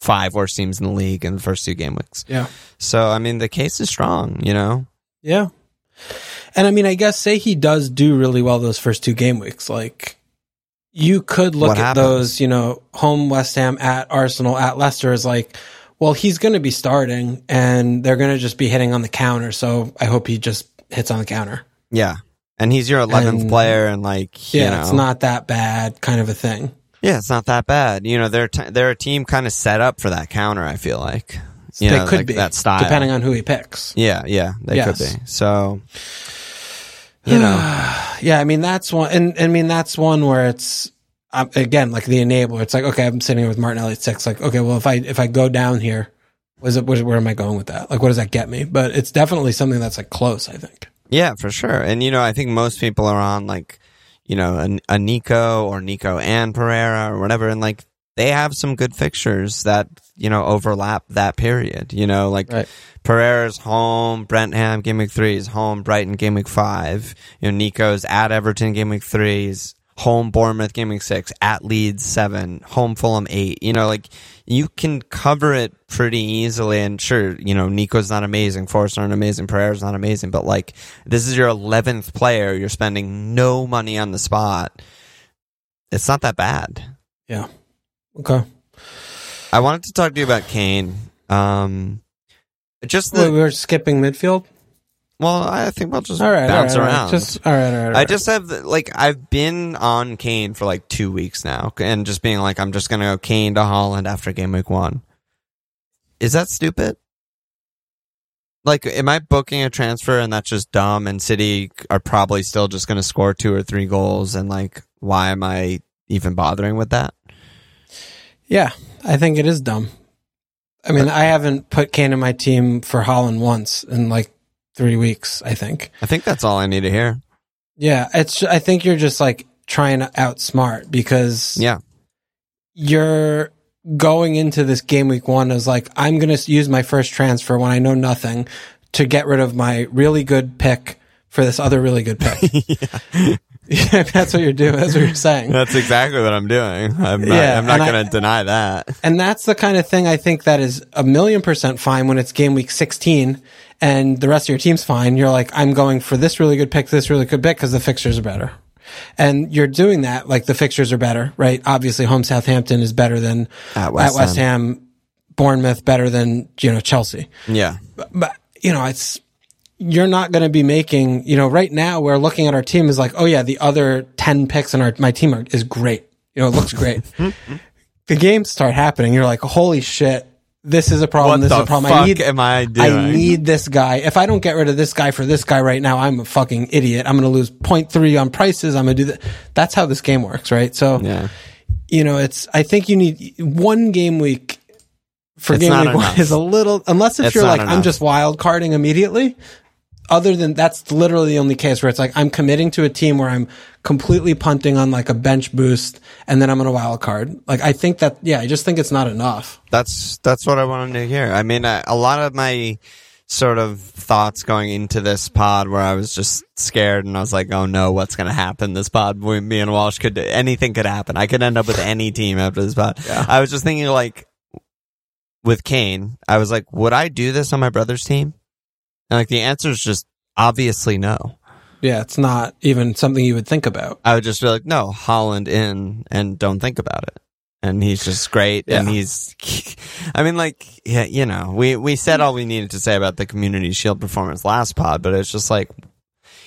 five worst teams in the league in the first two game weeks. Yeah. So I mean the case is strong, you know? Yeah. And I mean, I guess say he does do really well those first two game weeks. Like you could look What at happens? those, you know, home West Ham at Arsenal at Leicester is like, well, he's going to be starting and they're going to just be hitting on the counter. So I hope he just hits on the counter. Yeah. And he's your 11th And- player and like, Yeah. you know, It's not that bad kind of a thing. Yeah, it's not that bad. You know, they're t- they're a team kind of set up for that counter. I feel like you they know, could like be that style. depending on who he picks. yeah, yeah, they Yes. could be. So, you know, yeah, I mean that's one, and I mean that's one where it's um, again like the enabler. It's like okay, I'm sitting here with Martinelli at six. Like okay, well if I if I go down here, what is it? Where, where am I going with that? Like what does that get me? But it's definitely something that's like close. I think. yeah, for sure. And you know, I think most people are on like, you know, a, a Nico or Nico and Pereira or whatever, and like they have some good fixtures that you know overlap that period. You know, like Right. Pereira's home, Brentham game week three is home, Brighton game week five. You know, Nico's at Everton game week three is home Bournemouth game week six, at Leeds seven, home Fulham eight. You know, like you can cover it pretty easily. And sure, you know, Nico's not amazing, Forest aren't amazing, Pereira's not amazing, but like this is your eleventh player. You're spending no money on the spot. It's not that bad. Yeah. Okay. I wanted to talk to you about Kane. Um, just Wait, we were skipping midfield. well, I think we'll just All right. bounce all right, all right. around. Just all right. All right. all I right. just have like I've been on Kane for like two weeks now, and just being like I'm just gonna go Kane to Haaland after game week one. Is that stupid? Like, am I booking a transfer and that's just dumb? And City are probably still just gonna score two or three goals, and like, why am I even bothering with that? Yeah, I think it is dumb. I mean, I haven't put Kane in my team for Haaland once in like three weeks. I think. I think that's all I need to hear. Yeah, it's. I think you're just like trying to outsmart because Yeah, you're going into this game week one as like I'm going to use my first transfer when I know nothing to get rid of my really good pick for this other really good pick. yeah, that's what you're doing. That's what you're saying. that's exactly what I'm doing. I'm not, Yeah, I'm not gonna deny that. And that's the kind of thing I think that is a million percent fine when it's game week 16 and the rest of your team's fine. You're like, I'm going for this really good pick, this really good pick because the fixtures are better. And you're doing that, like the fixtures are better, right? Obviously, home Southampton is better than At West at West Ham. Bournemouth better than, you know, Chelsea. Yeah, But, but you know, it's, you're not going to be making, you know, right now we're looking at our team is like, oh yeah, the other 10 picks in our, my team are, is great. You know, it looks great. the games start happening. You're like, holy shit, this is a problem. what this is a problem. I need, am I doing? I need this guy. If I don't get rid of this guy for this guy right now, I'm a fucking idiot. I'm going to lose 0.3 on prices. I'm going to do that. That's how this game works, right? So, yeah. you know, it's, I think you need one game week for It's game week one is a little, unless if It's you're like, I'm just wild carding immediately. Other than that's literally the only case where it's like I'm committing to a team where I'm completely punting on like a bench boost and then I'm on a wild card. Like I think that, yeah, I just think it's not enough. That's that's what I wanted to hear. I mean, I, a lot of my sort of thoughts going into this pod, where I was just scared and I was like, "Oh no, what's going to happen?" This pod, me and Walsh could anything could happen. I could end up with any team after this pod. I was just thinking, like, with Kane, I was like, would I do this on my brother's team? And like the answer is just obviously no. Yeah, it's not even something you would think about. I would just be like, no, Haaland in and don't think about it. And he's just great. And he's, I mean, like, yeah, you know, we, we said all we needed to say about the community shield performance last pod, but it's just like,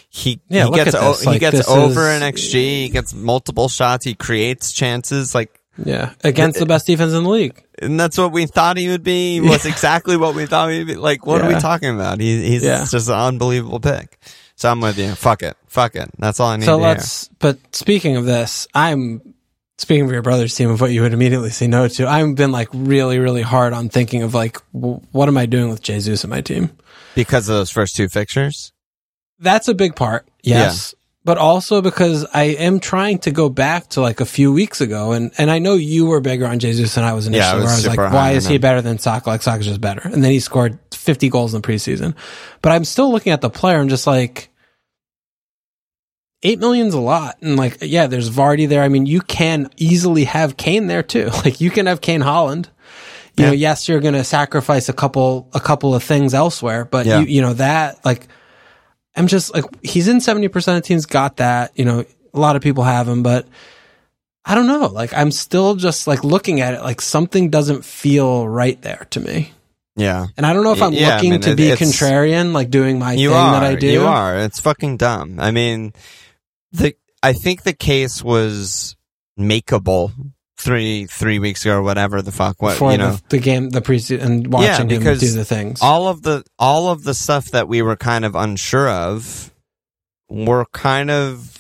he, Yeah, he gets, o- this. he gets over is- an XG. He gets multiple shots. He creates chances. Like, Yeah, against the best defense in the league. And that's what we thought he would be. Was exactly what we thought he'd be. Like, what are we talking about? He, he's Yeah. just an unbelievable pick. So I'm with you. Fuck it. Fuck it. That's all I need So to let's. But speaking of this, I'm speaking of your brother's team of what you would immediately say no to. I've been like really, really hard on thinking of like, w- what am I doing with Jesus and my team? Because of those first two fixtures? That's a big part. Yes. But also because I am trying to go back to like a few weeks ago, and, and I know you were bigger on Jesus than I was initially. Yeah, I was where I was like, why is he better than Saka? Like Saka's just better, and then he scored fifty goals in the preseason. But I'm still looking at the player and just like, eight million's a lot, and like, yeah, there's Vardy there. I mean, you can easily have Kane there too. Like you can have Kane Haaland. You Yeah. know, yes, you're going to sacrifice a couple a couple of things elsewhere, but Yeah. you you know that like I'm just like he's in 70% of teams got that, you know, a lot of people have him, but I don't know. Like I'm still just like looking at it like something doesn't feel right there to me. Yeah. And I don't know if I'm Yeah, I looking mean, to it- be contrarian, like doing my thing are. that I do. You are. It's fucking dumb. I mean, the I think the case was makeable three three weeks ago or whatever the fuck. What Before you know? the, the game, the preseason, and watching him because do the things. all of the all of the stuff that we were kind of unsure of were kind of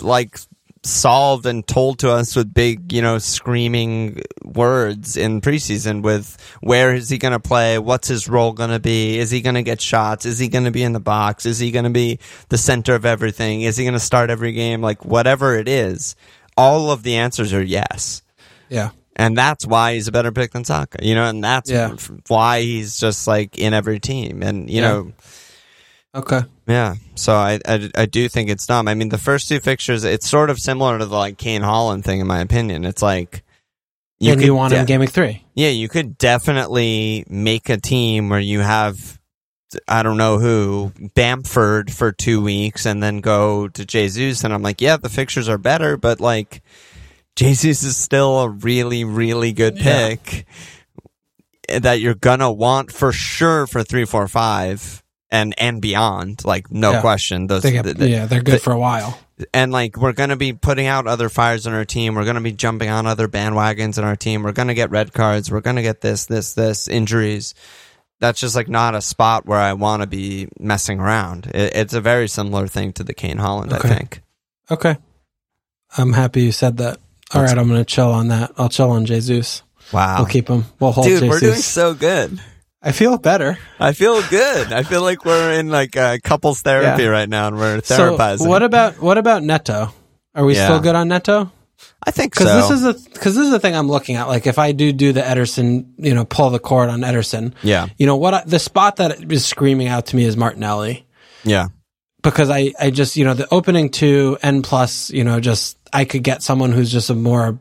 like solved and told to us with big, you know, screaming words in preseason with where is he going to play? What's his role going to be? Is he going to get shots? Is he going to be in the box? Is he going to be the center of everything? Is he going to start every game? Like whatever it is, all of the answers are yes. yeah. And that's why he's a better pick than Saka, you know, and that's Yeah. why he's just like in every team. And, you Yeah. know, Okay. yeah. So I, I, I do think it's dumb. I mean, the first two fixtures, it's sort of similar to the like Kane Haaland thing, in my opinion. It's like, and could you want him de- in game week three. yeah, you could definitely make a team where you have, I don't know who, Bamford for two weeks and then go to Jesus. And I'm like, yeah, the fixtures are better, but like, Jesus is still a really, really good Yeah. pick that you're gonna want for sure for three, four, five. And, and beyond, like no Yeah. question. Those, They get, the- the- yeah, they're good for a while. and like we're gonna be putting out other fires on our team. We're gonna be jumping on other bandwagons in our team. We're gonna get red cards. We're gonna get this, this, this injuries. That's just like not a spot where I want to be messing around. It, it's a very similar thing to the Kane Haaland. Okay. I think. Okay. I'm happy you said that. All right, I'm going to chill on that. I'll chill on Jesus. Wow, We'll keep him. We'll hold dude, Jesus. we're doing so good. I feel better. I feel good. I feel like we're in like uh, couples therapy right now, and we're therapizing. So what about what about Neto? Are we Yeah. still good on Neto? I think so. Because this is a because this is the thing I'm looking at. Like if I do do the Ederson, you know, pull the cord on Ederson, yeah, you know what? I, the spot that is screaming out to me is Martinelli yeah, because I I just you know the opening two n plus you know just I could get someone who's just a more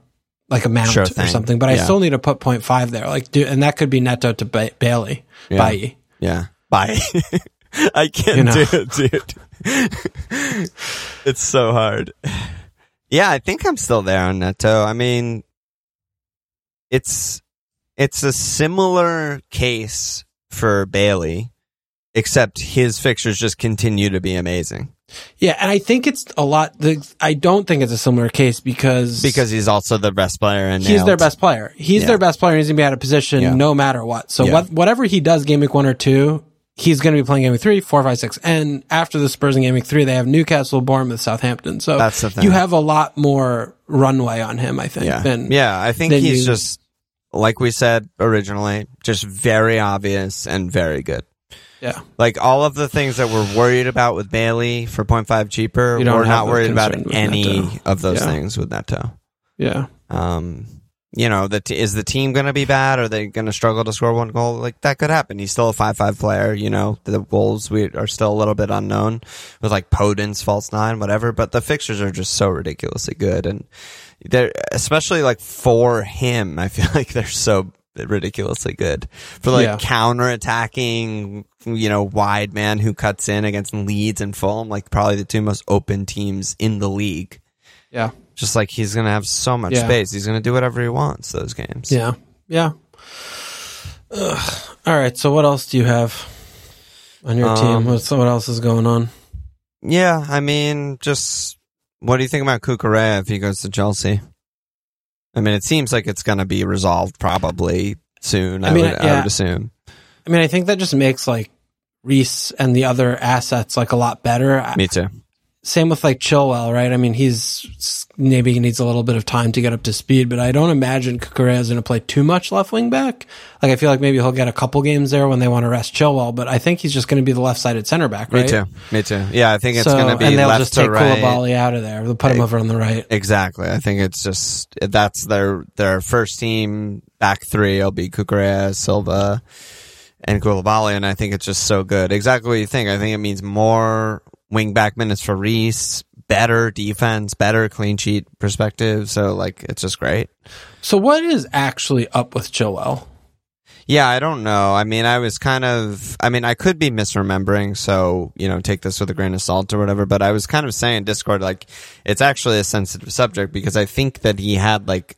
like a mount Sure or something, but I still need to put 0.5 there. Like do and that could be Neto to ba- Bailey. Yeah. Bailly. yeah. Bye. I can't You know. do it, dude. it's so hard. Yeah, I think I'm still there on Neto. I mean, it's it's a similar case for Bailey, except his fixtures just continue to be amazing Yeah, and I think it's a lot. The, I don't think it's a similar case because because he's also the best player and he's their best player. He's Yeah. their best player. and He's gonna be out of position Yeah. no matter what. So Yeah. what, whatever he does, game week one or two, he's gonna be playing game week three, four, five, six, and after the Spurs in game week three, they have Newcastle, Bournemouth, Southampton. So That's the thing. you have a lot more runway on him. I think. Yeah, Than, yeah. I think he's you- just like we said originally, just very obvious and very good. yeah. Like all of the things that we're worried about with Bailey for 0.5 cheaper, we're not worried about any of those Yeah. things with Neto. Yeah. Um, you know, the t- is the team going to be bad? Are they going to struggle to score one goal? Like that could happen. He's still a five-five player. You know, the Wolves we are still a little bit unknown with like Podence, false nine, whatever. But the fixtures are just so ridiculously good, and they're especially like for him. I feel like they're so ridiculously good for like Yeah. counter attacking. You know, wide man who cuts in against Leeds and Fulham, like probably the two most open teams in the league Yeah. Just like he's gonna have so much Yeah. space. He's gonna do whatever he wants. Those games. Yeah. Yeah. Ugh. All right. So what else do you have on your Um, team? What's, what else is going on? Yeah, I mean, just what do you think about Cucurella if he goes to Chelsea? I mean, it seems like it's going to be resolved probably soon. I, I mean, would, I would assume. I mean, I think that just makes like Reece and the other assets like a lot better. Me too. Same with like Chilwell, right? I mean, he's maybe he needs a little bit of time to get up to speed, but I don't imagine Cucurella is going to play too much left wing back. Like, I feel like maybe he'll get a couple games there when they want to rest Chilwell, but I think he's just going to be the left sided center back, right? Me too. Me too. Yeah, I think it's So, going to be and they'll left just to take right. Koulibaly out of there. They'll put him over on the right. Exactly. I think it's just that's their their first team back three. It'll be Cucurella, Silva, and Koulibaly, and I think it's just so good. Exactly what you think. I think it means more wing back minutes for Reece, better defense, better clean sheet perspective. So like it's just great. So, what is actually up with Chilwell? Yeah, I don't know. I mean, I was kind of, I mean, I could be misremembering, so, you know, take this with a grain of salt or whatever, but I was kind of saying Discord, like, it's actually a sensitive subject because I think that he had, like,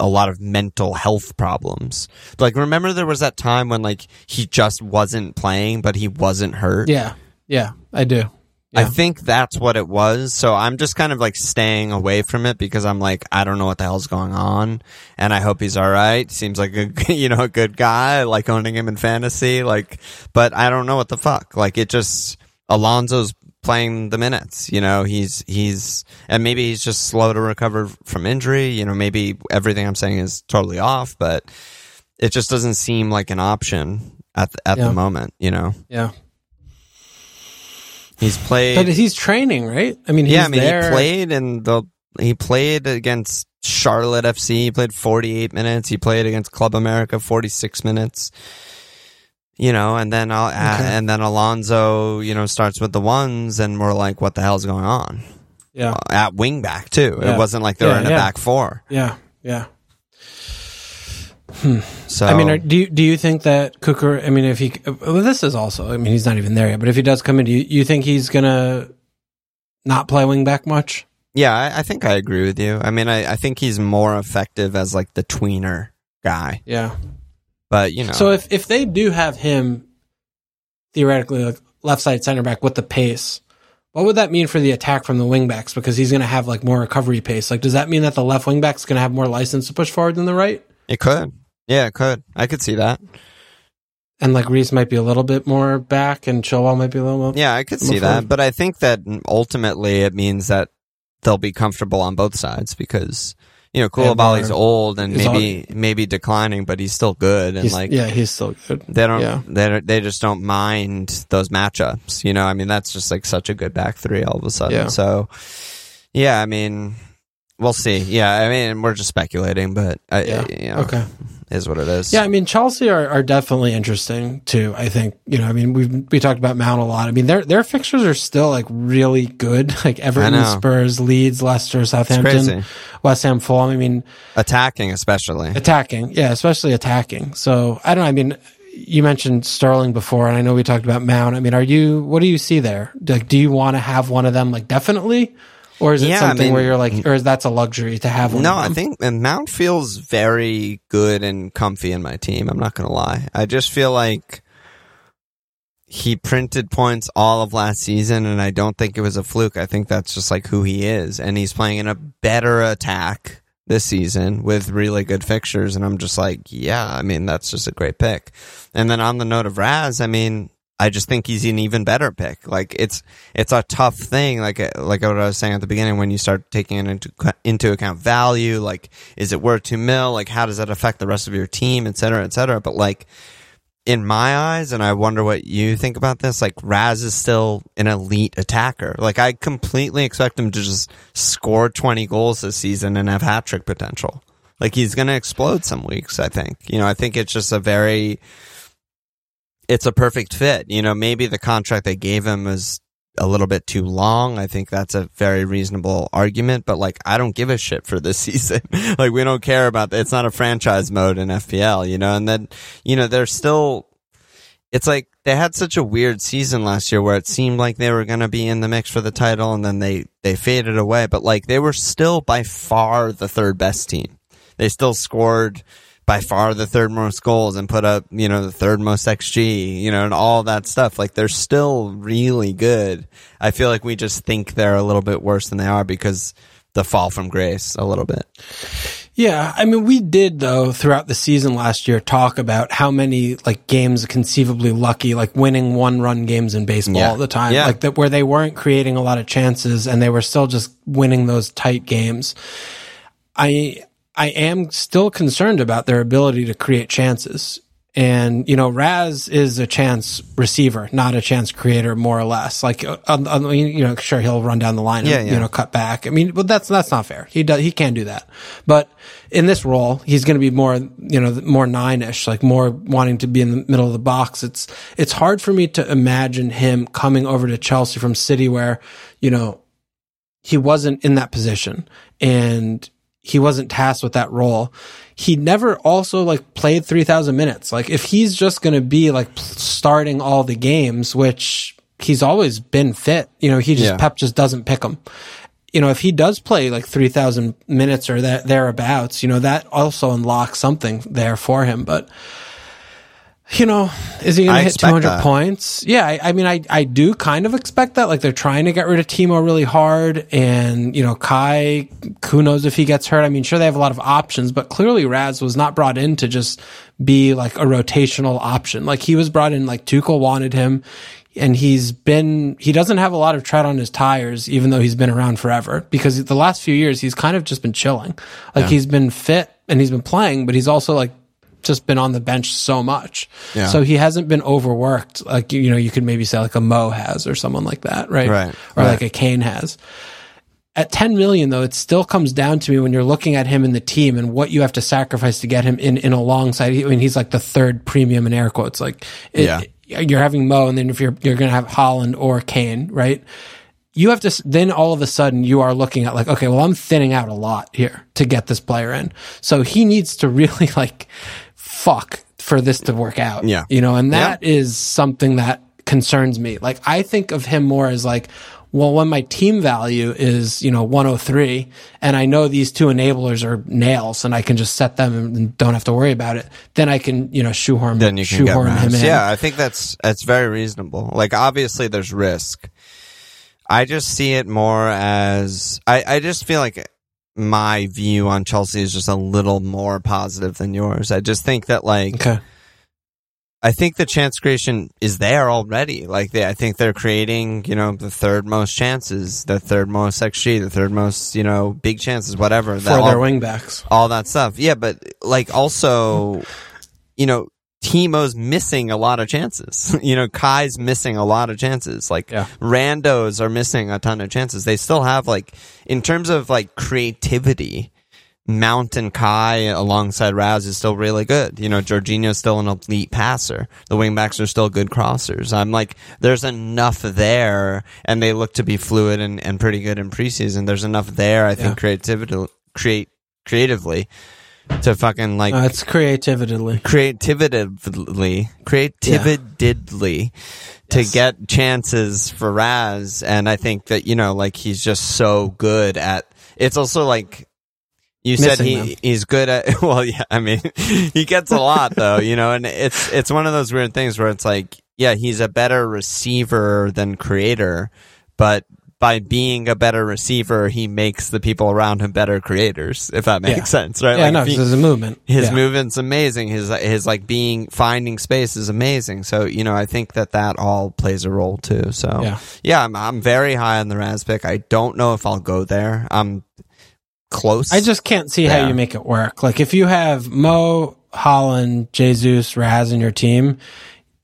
a lot of mental health problems. Like, remember there was that time when, like, he just wasn't playing, but he wasn't hurt? Yeah. Yeah, I do. I think that's what it was. So I'm just kind of like staying away from it because I'm like, I don't know what the hell's going on, and I hope he's all right. Seems like a you know a good guy. I like owning him in fantasy, like, but I don't know what the fuck. Like it just Alonso's playing the minutes. You know, he's he's and maybe he's just slow to recover from injury. You know, maybe everything I'm saying is totally off, but it just doesn't seem like an option at the, at Yeah. the moment. You know, Yeah. He's played. But he's training, right? I mean, he's yeah, I mean, there. he played and the he played against Charlotte FC. He played 48 minutes. He played against Club America 46 minutes. You know, and then uh, and then Alonso, you know, starts with the ones, and we're like, what the hell's going on Yeah. Uh, at wing back too? Yeah. It wasn't like they were Yeah, in a back four. Yeah. Yeah. So I mean, are, do you do you think that Cooker? I mean, if he, well, this is also. I mean, he's not even there yet. But if he does come in, do you, you think he's gonna not play wing back much? yeah, I, I think I agree with you. I mean, I, I think he's more effective as like the tweener guy, Yeah. but you know, So if if they do have him theoretically like left side center back with the pace, what would that mean for the attack from the wing backs? Because he's going to have like more recovery pace. Like, does that mean that the left wing back's going to have more license to push forward than the right? It could. Yeah, it could. I could see that. And like Reece might be a little bit more back, and Chilwell might be a little. More. Yeah, I could see that, but I think that ultimately it means that they'll be comfortable on both sides because you know Koulibaly's old and maybe maybe declining, but he's still good and like yeah, he's still good. they don't yeah. they don't, they just don't mind those matchups. You know, I mean that's just like such a good back three all of a sudden. Yeah. So yeah, I mean we'll see. Yeah, I mean we're just speculating, but I, Yeah. you know, Okay. is what it is. Yeah, I mean Chelsea are, are definitely interesting too. I think you know. I mean, we've we talked about Mount a lot. I mean, their their fixtures are still like really good. Like Everton. Spurs, Leeds, Leicester, Southampton. West Ham, Fulham. I mean, Attacking especially. attacking, yeah, especially attacking. So I don't. know. I mean, you mentioned Sterling before, and I know we talked about Mount. I mean, are you? What do you see there? Like, do you want to have one of them? Like, definitely. Or is it Yeah, I something mean- where you're like, or is that's a luxury to have one? No, I think Mount feels very good and comfy in my team. I'm not going to lie. I just feel like he printed points all of last season, and I don't think it was a fluke. I think that's just like who he is, and he's playing in a better attack this season with really good fixtures. And I'm just like, yeah, I mean, that's just a great pick. And then on the note of Raz, I mean, I just think he's an even better pick. Like it's it's a tough thing. Like uh, like what I was saying at the beginning, when you start taking it into into account value, like is it worth two mil? Like how does that affect the rest of your team, et cetera, et cetera. But like in my eyes, and I wonder what you think about this. Like Raz is still an elite attacker. Like I completely expect him to just score twenty goals this season and have hat trick potential. Like he's going to explode some weeks. I think. You know, I think it's just a very it's a perfect fit. You know, maybe the contract they gave him was a little bit too long. I think that's a very reasonable argument, but like, I don't give a shit for this season. like, we don't care about that. It's not a franchise mode in FPL, you know, and then, you know, they're still, it's like they had such a weird season last year where it seemed like they were going to be in the mix for the title and then they, they faded away, but like they were still by far the third best team. They still scored by far the third most goals and put up, you know, the third most XG, you know, and all that stuff. Like they're still really good. I feel like we just think they're a little bit worse than they are because the fall from grace a little bit. Yeah, I mean, we did though throughout the season last year talk about how many like games conceivably lucky, like winning one run games in baseball Yeah. all the time, Yeah. like that where they weren't creating a lot of chances and they were still just winning those tight games. I I am still concerned about their ability to create chances. And, you know, Raz is a chance receiver, not a chance creator, more or less. Like, uh, um, um, you know, sure, he'll run down the line and, yeah. you know, cut back. I mean, but that's, that's not fair. He does, he can do that. But in this role, he's going to be more, you know, more nine-ish, like more wanting to be in the middle of the box. It's, it's hard for me to imagine him coming over to Chelsea from City where, you know, he wasn't in that position and he wasn't tasked with that role. He never also like played 3000 minutes. Like if he's just going to be like starting all the games, which he's always been fit, you know, he just, Yeah. Pep just doesn't pick him. You know, if he does play like 3000 minutes or that thereabouts, you know, that also unlocks something there for him. But, you know, is he going to hit 200 that. points? Yeah, I, I mean, I, I do kind of expect that. Like they're trying to get rid of Timo really hard, and you know, Kai, who knows if he gets hurt? I mean, sure they have a lot of options, but clearly Raz was not brought in to just be like a rotational option. Like he was brought in, like Tuchel wanted him, and he's been he doesn't have a lot of tread on his tires, even though he's been around forever. Because the last few years he's kind of just been chilling. Like he's been fit and he's been playing, but he's also like just been on the bench so much. Yeah. So he hasn't been overworked like you know you could maybe say like a Mo has or someone like that, right? Right, Or right. like a Kane has. At 10 million though, it still comes down to me when you're looking at him in the team and what you have to sacrifice to get him in in alongside. I mean, he's like the third premium in air quotes. Like it, Yeah. you're having Mo and then if you're you're going to have Haaland or Kane, right? you have to then all of a sudden you are looking at like okay well i'm thinning out a lot here to get this player in so he needs to really like fuck for this to work out Yeah. you know and that is something that concerns me like i think of him more as like well when my team value is you know 103 and i know these two enablers are nails and i can just set them and don't have to worry about it then i can you know shoehorn then you shoehorn him in Yeah, I think that's that's very reasonable. Like obviously there's risk. I just see it more as I, I just feel like my view on Chelsea is just a little more positive than yours. I just think that like okay I think the chance creation is there already. Like they, I think they're creating, you know, the third most chances, the third most XG, the third most, you know, big chances, whatever. for that their all- wingbacks all that stuff. Yeah, but like also, you know, Timo's missing a lot of chances. you know, Kai's missing a lot of chances. Like Yeah. Randos are missing a ton of chances. They still have like in terms of like creativity. Mount and Kai alongside Raz is still really good. You know, Jorginho's still an elite passer. The wingbacks are still good crossers. I'm like, there's enough there, and they look to be fluid and, and pretty good in preseason. There's enough there, I think, Yeah. creativity, create creatively to fucking like Uh, it's creatively. creatively, creatively to Yes. get chances for Raz. And I think that, you know, like he's just so good at, it's also like, you said he, them. he's good at, well, yeah, I mean, he gets a lot though, you know, and it's, it's one of those weird things where it's like, yeah, he's a better receiver than creator, but by being a better receiver, he makes the people around him better creators, if that makes Yeah. sense, right? Yeah, Like, no, if he- there's a movement. his yeah. movement's amazing. His his like being finding space is amazing. So you know, I think that that all plays a role too. So Yeah. yeah, I'm I'm very high on the Raz pick. I don't know if I'll go there. I'm close. I just can't see how you make it work. Like if you have Mo, Haaland, Jesus, Raz in your team,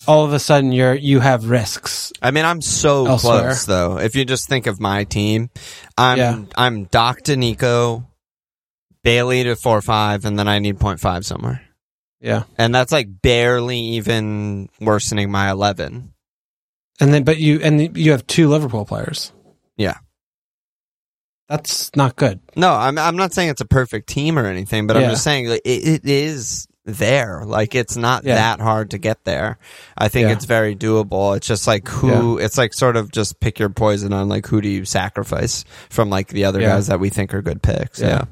all of a sudden you're you have risks. I mean, I'm so Elsewhere. close though. If you just think of my team, I'm Yeah. I'm Doc to Nico, Bailey to four five, and then I need 0.5 somewhere, Yeah. and that's like barely even worsening my eleven. And then but you and you have two Liverpool players. Yeah. That's not good. No, I'm I'm not saying it's a perfect team or anything, but I'm just saying it, it is there. Like it's not Yeah. that hard to get there. I think Yeah. it's very doable. It's just like who it's like sort of just pick your poison on like who do you sacrifice from like the other Yeah. guys that we think are good picks. Yeah. Yeah.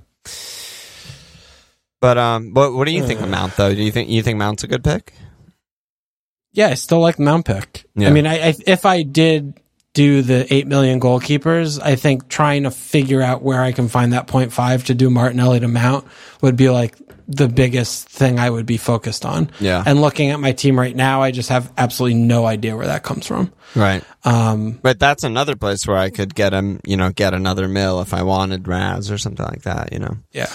But um what what do you think of Uh. Mount though? Do you think you think Mount's a good pick? Yeah, I still like Mount pick. Yeah. I mean, I, I if I did do the 8 million goalkeepers, I think trying to figure out where I can find that 0.5 to do Martinelli to mount would be like the biggest thing I would be focused on. Yeah. And looking at my team right now, I just have absolutely no idea where that comes from. Right. Um, But that's another place where I could get him, you know, get another mill if I wanted Raz or something like that, you know. yeah.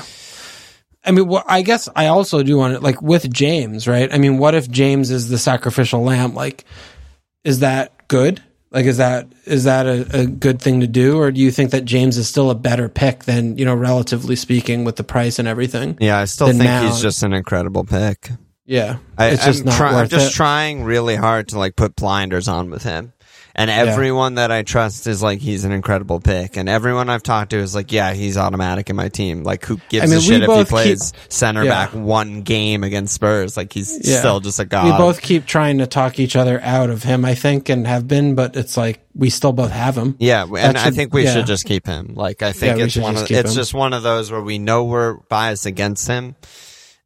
I mean, well, I guess I also do want it like with James, right? I mean, what if James is the sacrificial lamb? Like, is that good? Like, is that is that a, a good thing to do, or do you think that James is still a better pick than you know, relatively speaking, with the price and everything? Yeah, I still think now- he's just an incredible pick. Yeah, I, it's just I'm, not try- I'm just trying really hard to like put blinders on with him. And everyone that I trust is like he's an incredible pick, and everyone I've talked to is like, yeah, he's automatic in my team. Like, who gives I mean, a shit if he plays center Yeah. back one game against Spurs? Like, he's Yeah. still just a god. we both keep trying to talk each other out of him, I think, and have been, but it's like we still both have him. Yeah, and That I think we yeah. should just keep him. Like I think Yeah, it's one just of it's him. just one of those where we know we're biased against him,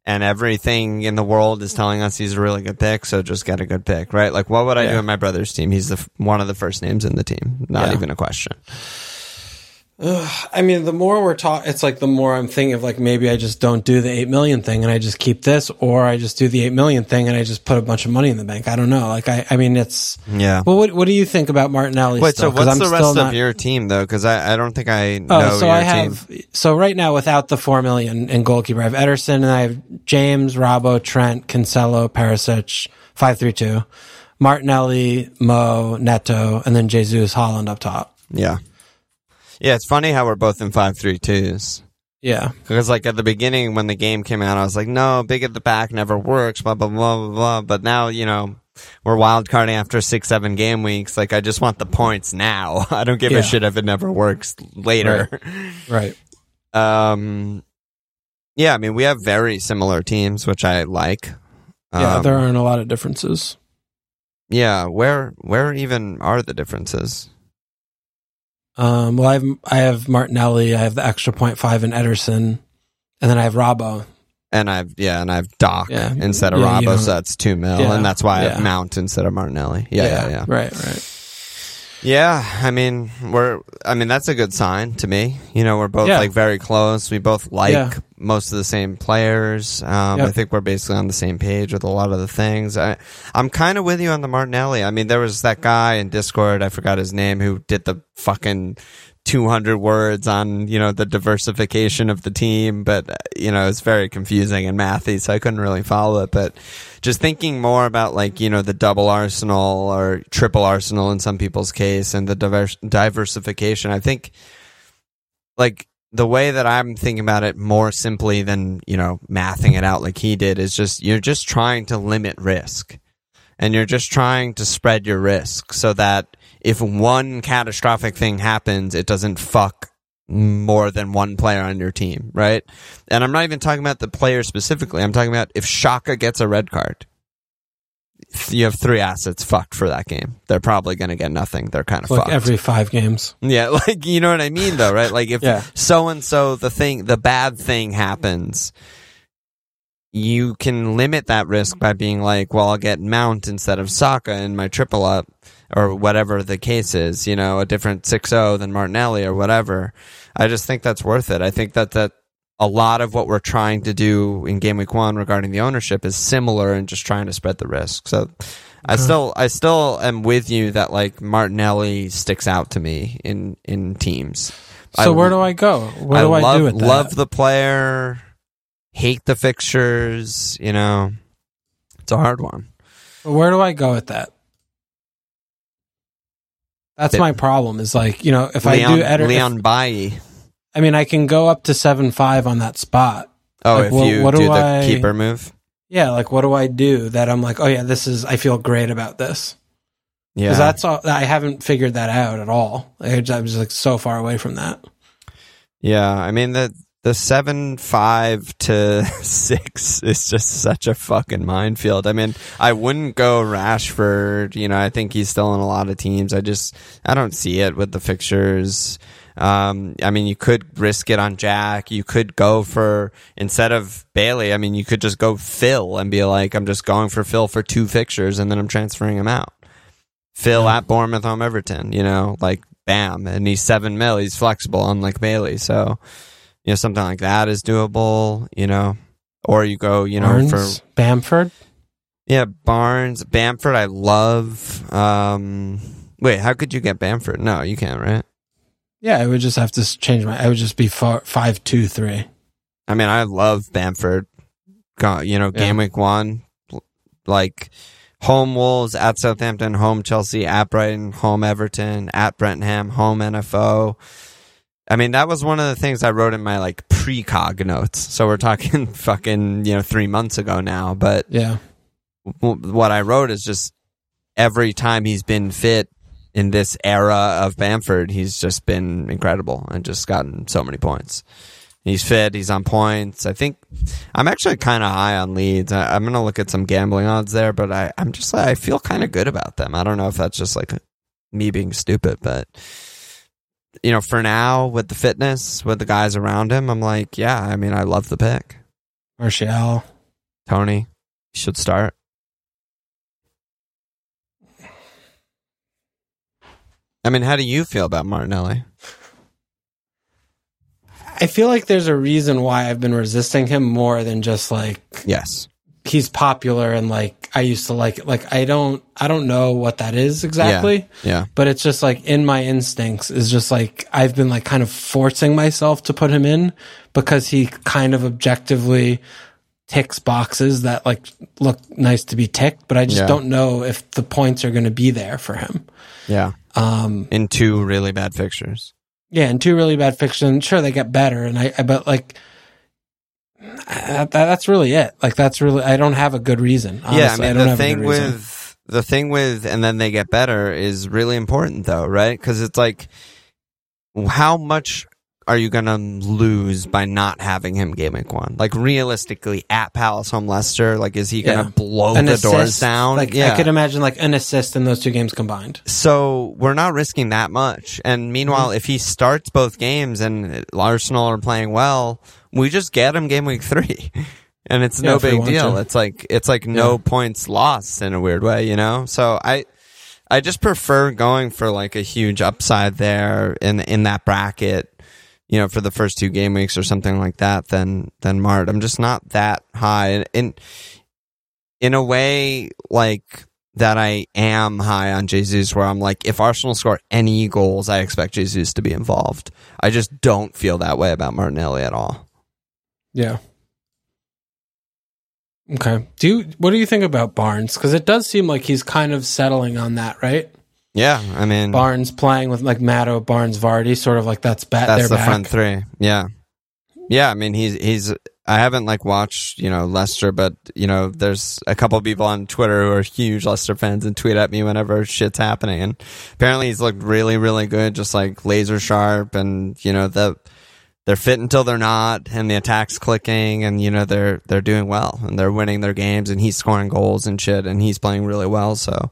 and everything in the world is telling us he's a really good pick. So just get a good pick, right? Like what would I Yeah. do in my brother's team? He's the one of the first names in the team. Not Yeah. even a question. I mean, the more we're talking, it's like the more I'm thinking of like maybe I just don't do the eight million thing and I just keep this, or I just do the eight million thing and I just put a bunch of money in the bank. I don't know. Like I, I mean, it's. Yeah. Well, what what do you think about Martinelli? Wait, still? so what's I'm the rest not- of your team though? Because I, I don't think I oh, know Oh, so your I team. have so right now without the four million in goalkeeper, I have Ederson and I have James, Robbo, Trent, Cancelo, Perisic, five three two, Martinelli, Mo, Neto, and then Jesus Haaland up top. Yeah. Yeah, it's funny how we're both in five three twos. Yeah, Because like at the beginning when the game came out, I was like, no, big at the back never works, blah blah blah blah blah. But now you know we're wild carding after six seven game weeks. Like I just want the points now. I don't give Yeah. a shit if it never works later. right. Um, yeah, I mean we have very similar teams, which I like. Yeah, Um, there aren't a lot of differences. yeah. Where where even are the differences? Um, well, I have I have Martinelli, I have the extra point five in Ederson, and then I have Robbo. And I've yeah, and I've Doc Yeah. instead of Yeah, you so that's two mil, Yeah. and that's why I have Mount instead of Martinelli. Yeah, yeah, yeah. Right, right. Yeah, I mean, we're. I mean, that's a good sign to me. You know, we're both like very close. We both like. Most of the same players. Um, Yep. I think we're basically on the same page with a lot of the things. I, I'm kind of with you on the Martinelli. I mean, there was that guy in Discord. I forgot his name who did the fucking 200 words on you know the diversification of the team, but uh, you know it's very confusing and mathy, so I couldn't really follow it. But just thinking more about like you know the double arsenal or triple arsenal in some people's case, and the divers- diversification, I think like the way that I'm thinking about it more simply than you know mathing it out like he did is just you're just trying to limit risk and you're just trying to spread your risk so that if one catastrophic thing happens, it doesn't fuck more than one player on your team, right? And I'm not even talking about the player specifically. I'm talking about if Saka gets a red card, you have three assets fucked for that game. They're probably going to get nothing. They're kind of Like fucked. every five games. Yeah, like you know what I mean though, right? Like if so and so the thing the bad thing happens, you can limit that risk by being like, well, I'll get Mount instead of Saka in my triple up or whatever the case is, you know, a different 6-0 than Martinelli or whatever. I just think that's worth it. I think that that a lot of what we're trying to do in game week 1 regarding the ownership is similar and just trying to spread the risk. So I still I still am with you that like Martinelli sticks out to me in in teams. So I- where do I go? What I do I love, do with that? love the player, hate the fixtures, you know. It's a hard one. But where do I go with that? That's It- my problem. Is like you know if Leon, I do Eder, if- Leon Bailey. I mean I can go up to seven five on that spot. Oh, Like, if what- you what do, do the I- keeper move. Yeah, like what do I do that I'm like, oh yeah, this is I feel great about this Yeah. that's all I haven't figured that out at all. I- I'm just like so far away from that. Yeah, I mean the the seven five to six is just such a fucking minefield. I mean, I wouldn't go Rashford. You know, I think he's still in a lot of teams. I just I don't see it with the fixtures. Um, I mean, you could risk it on Jack. You could go for instead of Bailey. I mean, you could just go Phil and be like, I'm just going for Phil for two fixtures, and then I'm transferring him out. Phil at Bournemouth, home Everton. You know, like bam, and he's seven mil. He's flexible, unlike Bailey. So, you know, something like that is doable. You know, or you go, you know, Barnes, for Bamford. yeah, Barnes, Bamford. I love. Um, wait, how could you get Bamford? No, you can't, right? Yeah, I would just have to change my. I would just be four, five, two, three. I mean, I love Bamford. You know, game Yeah. week one, like home Wolves at Southampton, home Chelsea, at Brighton, home Everton, at Brentnham, home NFO. I mean, that was one of the things I wrote in my like precog notes. So we're talking fucking, you know, three months ago now. But Yeah, w- what I wrote is just every time he's been fit in this era of Bamford, he's just been incredible and just gotten so many points. He's fit. He's on points. I think I'm actually kind of high on Leeds. I, I'm gonna look at some gambling odds there, but I, I'm just I feel kind of good about them. I don't know if that's just like me being stupid, but you know, for now with the fitness, with the guys around him, I'm like, yeah. I mean, I love the pick. Martial. Tony should start. I mean, how do you feel about Martinelli? I feel like there's a reason why I've been resisting him more than just like Yes. he's popular and like I used to like it. Like I don't I don't know what that is exactly. Yeah. But it's just like in my instincts is just like I've been like kind of forcing myself to put him in because he kind of objectively ticks boxes that like look nice to be ticked, but I just Yeah. don't know if the points are going to be there for him. Yeah. Um, In two really bad fixtures. yeah, in two really bad fixtures. Sure, they get better, and I, I but like I, that, that's really it. Like that's really I don't have a good reason. Honestly. yeah. I mean, don't the have a thing good reason. with the thing with and then they get better is really important though, right? Because it's like, how much are you gonna lose by not having him game week one? Like realistically, at Palace, home Leicester, like is he gonna Yeah. blow An the doors down? Like yeah. I could imagine like an assist in those two games combined. So we're not risking that much. And meanwhile, Mm-hmm. if he starts both games and Arsenal are playing well, we just get him game week three. And it's Yeah, no big deal. to. It's like it's like no points lost in a weird way, you know? So I I just prefer going for like a huge upside there in in that bracket, you know, for the first two game weeks or something like that than than Mart. I'm just not that high. In in a way like that I am high on Jesus where I'm like if Arsenal score any goals I expect Jesus to be involved. I just don't feel that way about Martinelli at all. Yeah. Okay. Do you what do you think about Barnes? Because it does seem like he's kind of settling on that, right? Yeah, I mean Barnes playing with like Matto, Barnes, Vardy, sort of like that's bat. that's the back. front three. Yeah. Yeah, I mean he's he's I haven't like watched, you know, Leicester, but you know, there's a couple people on Twitter who are huge Leicester fans and tweet at me whenever shit's happening. And apparently he's looked really, really good, just like laser sharp and you know, the they're fit until they're not and the attack's clicking and you know they're they're doing well and they're winning their games and he's scoring goals and shit and he's playing really well so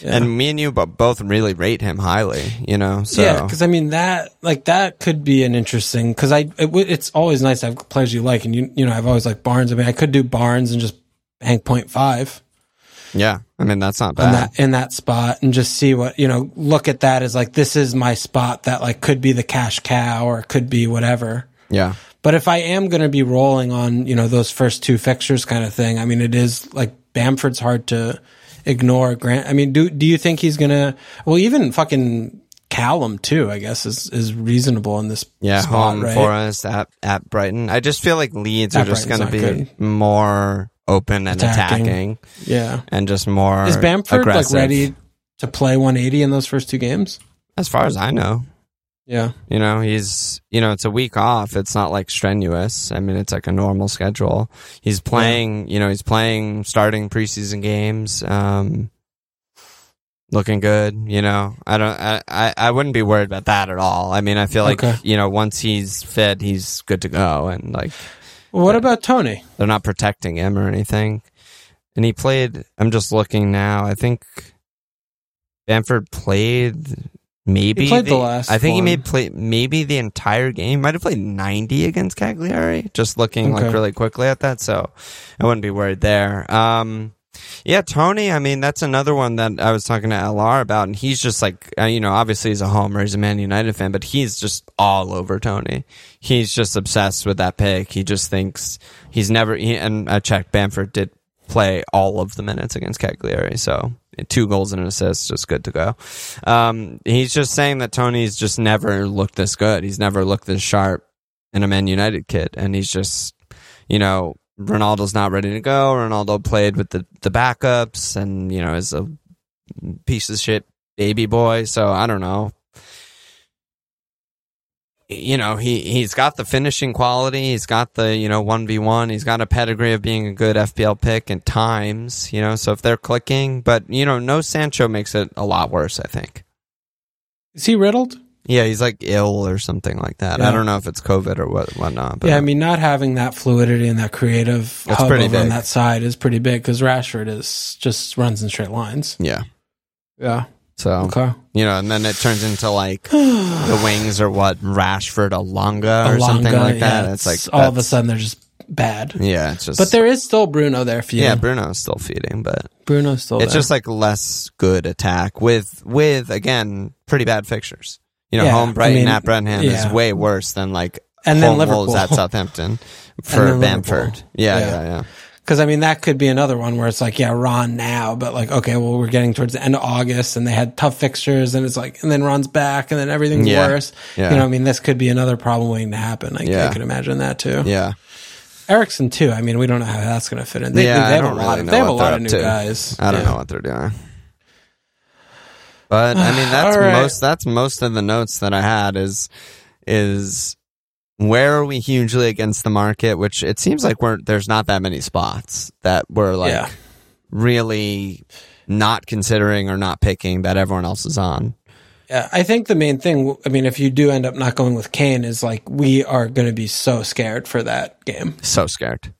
Yeah. and me and you both really rate him highly you know so Yeah, because I mean that like that could be an interesting because I it, it's always nice to have players you like and you you know I've always liked Barnes. I mean I could do Barnes and just hang point five yeah i mean that's not in bad that in that spot and just see what you know look at that as like this is my spot that like could be the cash cow or could be whatever. yeah But if I am going to be rolling on, you know, those first two fixtures kind of thing, I mean, it is like Bamford's hard to ignore. Grant, I mean, do do you think he's going to? Well, even fucking Callum too, I guess is is reasonable in this. Yeah, spot, home right? for us at at Brighton. I just feel like Leeds are just going to be not more open and Attacking. attacking. Yeah, and just more. is Bamford aggressive. like ready to play 180 in those first two games? As far as I know, Yeah, you know, he's you know, it's a week off. It's not like strenuous. I mean, it's like a normal schedule. He's playing. You know, he's playing starting preseason games. Um, looking good. You know, I don't. I, I I wouldn't be worried about that at all. I mean, I feel like Okay. you know, once he's fit, he's good to go, and like. Well, what about Tony? they're not protecting him or anything. And he played. I'm just looking now. I think Bamford played maybe He played the last I think he one. may play maybe the entire game. Might have played 90 against Cagliari. Just looking like really quickly at that, so I wouldn't be worried there. Um, Yeah, Tony. I mean, that's another one that I was talking to LR about, and he's just like, uh, you know, obviously he's a homer, he's a Man United fan, but he's just all over Tony. He's just obsessed with that pick. He just thinks he's never. He, and I checked, Bamford did play all of the minutes against Cagliari, so two goals and an assist, just good to go. Um, he's just saying that Tony's just never looked this good. He's never looked this sharp in a Man United kid, and he's just, you know, Ronaldo's not ready to go. Ronaldo played with the, the backups and, you know, is a piece of shit baby boy. So I don't know. You know, he, he's got the finishing quality. He's got the, you know, 1v1. He's got a pedigree of being a good FPL pick at times, you know, so if they're clicking, but, you know, no Sancho makes it a lot worse, I think. Is he riddled? Yeah, he's like ill or something like that. Yeah. I don't know if it's COVID or what whatnot. But yeah, I mean, not having that fluidity and that creative That's hub pretty over on that side is pretty big because Rashford is just runs in straight lines. yeah. Yeah. So Okay. you know, and then it turns into like the wings or what Rashford Elanga or something like that. yeah, it's like all of a sudden they're just bad. Yeah, it's just. But there is still Bruno there for you. yeah, Bruno's still feeding, but Bruno's still it's there. just like less good attack with with again pretty bad fixtures. You know, Yeah, home I Brighton mean, at Brenham yeah. is way worse than like And then home Wolves at Southampton for Bamford. Yeah, Yeah. yeah, yeah. Because I mean, that could be another one where it's like, yeah, Ron now, but like, okay, well, we're getting towards the end of August, and they had tough fixtures, and it's like, and then Ron's back, and then everything's Yeah. worse. Yeah. You know, I mean, this could be another problem waiting to happen. I, Yeah. I could imagine that too. Yeah. Eriksen too. I mean, we don't know how that's going to fit in. They, Yeah, they have a lot. really of, they have a lot of new to. guys. I don't know what they're doing. But I mean that's right. most that's most of the notes that I had is is where are we hugely against the market, which it seems like we're there's not that many spots that we're like Yeah. really not considering or not picking that everyone else is on. Yeah, I think the main thing. I mean, if you do end up not going with Kane, is like we are going to be so scared for that game. So scared.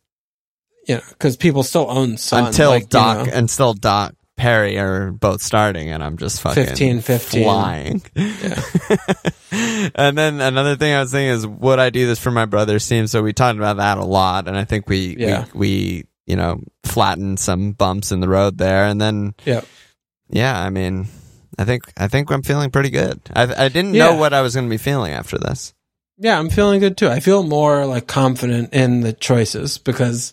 You know, because people still own Son Until like, you Doc know. until Doc Perry are both starting and I'm just fucking 15, 15. flying. Yeah. and then another thing I was thinking is, would I do this for my brother's team? So we talked about that a lot, and I think we, Yeah. we, we, you know, flattened some bumps in the road there, and then, Yeah. yeah, I mean, I think, I think I'm feeling pretty good. I, I didn't Yeah. know what I was going to be feeling after this. Yeah, I'm feeling good too. I feel more like confident in the choices because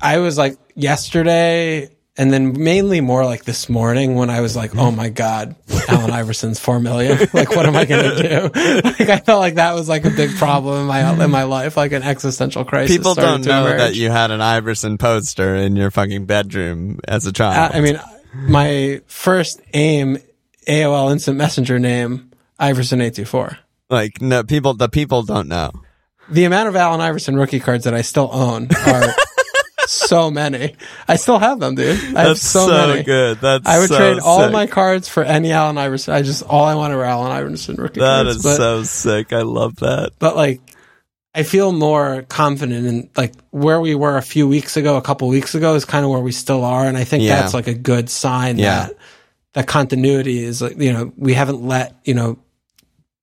I was like yesterday and then mainly more like this morning when I was like, oh my God, Allen Iverson's four million. Like, what am I going to do? Like, I felt like that was like a big problem in my, in my life, like an existential crisis. People don't know emerge. that you had an Iverson poster in your fucking bedroom as a child. Uh, I mean, my first aim, AOL Instant Messenger name, Iverson824. like, no, people, the people don't know. the amount of Allen Iverson rookie cards that I still own are so many. I still have them, dude. I have That's so, so, many. good. That's I would so trade all sick. my cards for any Allen Iverson. I just all I wanted were Allen Iverson rookie That cards. is but, so sick. I love that. but like, I feel more confident in like where we were a few weeks ago, a couple weeks ago is kind of where we still are, and I think Yeah. that's like a good sign Yeah. that that continuity is like you know we haven't let you know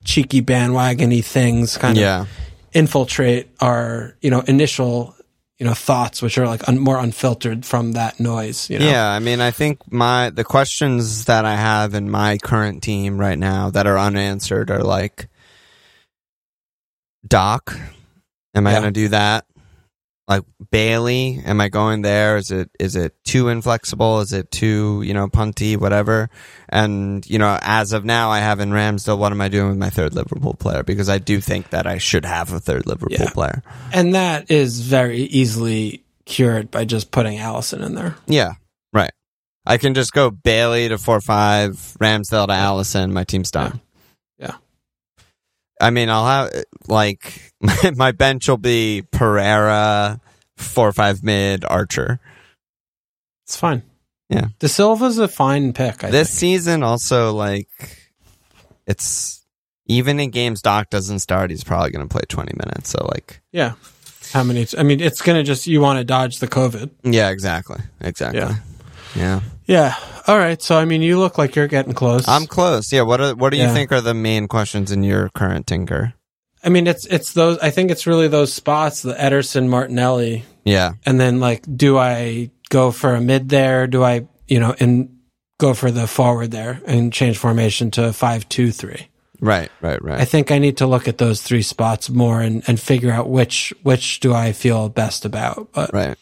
cheeky bandwagony things kind of infiltrate our you know initial you know thoughts which are like un- more unfiltered from that noise you know Yeah, I mean, I think my the questions that I have in my current team right now that are unanswered are like, Doc, am I Yeah. going to do that? Like Bailey, am I going there? Is it is it too inflexible? Is it too you know punty? Whatever. And you know, as of now, I have in Ramsdale. What am I doing with my third Liverpool player? Because I do think that I should have a third Liverpool Yeah. player. and that is very easily cured by just putting Alisson in there Yeah, right. I can just go Bailey to four five, Ramsdale to Alisson. My team's done. Yeah. I mean, I'll have like my, my bench will be Pereira, four five mid, Archer. it's fine Yeah. De Silva's a fine pick I this think. season also like it's even in games Doc doesn't start, he's probably going to play twenty minutes. So like, yeah how many I mean it's gonna just you want to dodge the COVID yeah, exactly, exactly. Yeah. yeah. yeah all right so I mean you look like you're getting close I'm close. Yeah. What are, what do you Yeah. think are the main questions in your current tinker? I mean it's it's those I think it's really those spots the Ederson Martinelli Yeah. and then like do I go for a mid there? Do I, you know, and go for the forward there and change formation to five two three? Right, right, right. I think I need to look at those three spots more and, and figure out which which do I feel best about. But right.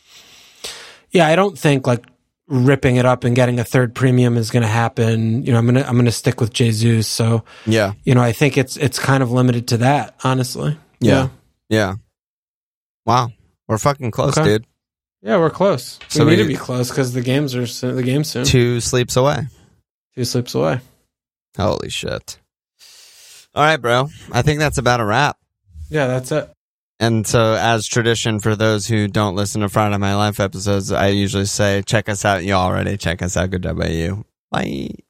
yeah, I don't think like ripping it up and getting a third premium is going to happen. You know, I'm gonna I'm gonna stick with Jesus. So Yeah. you know, I think it's it's kind of limited to that, honestly. Yeah. Yeah. Wow. We're fucking close, Okay. dude. yeah, we're close. So we need we- to be close because the games are the games soon. Two sleeps away. Two sleeps away. Holy shit. All right, bro. I think that's about a wrap. Yeah, that's it. And so, as tradition for those who don't listen to Friday My Life episodes, I usually say, check us out. You already check us out. Good job by you. Bye.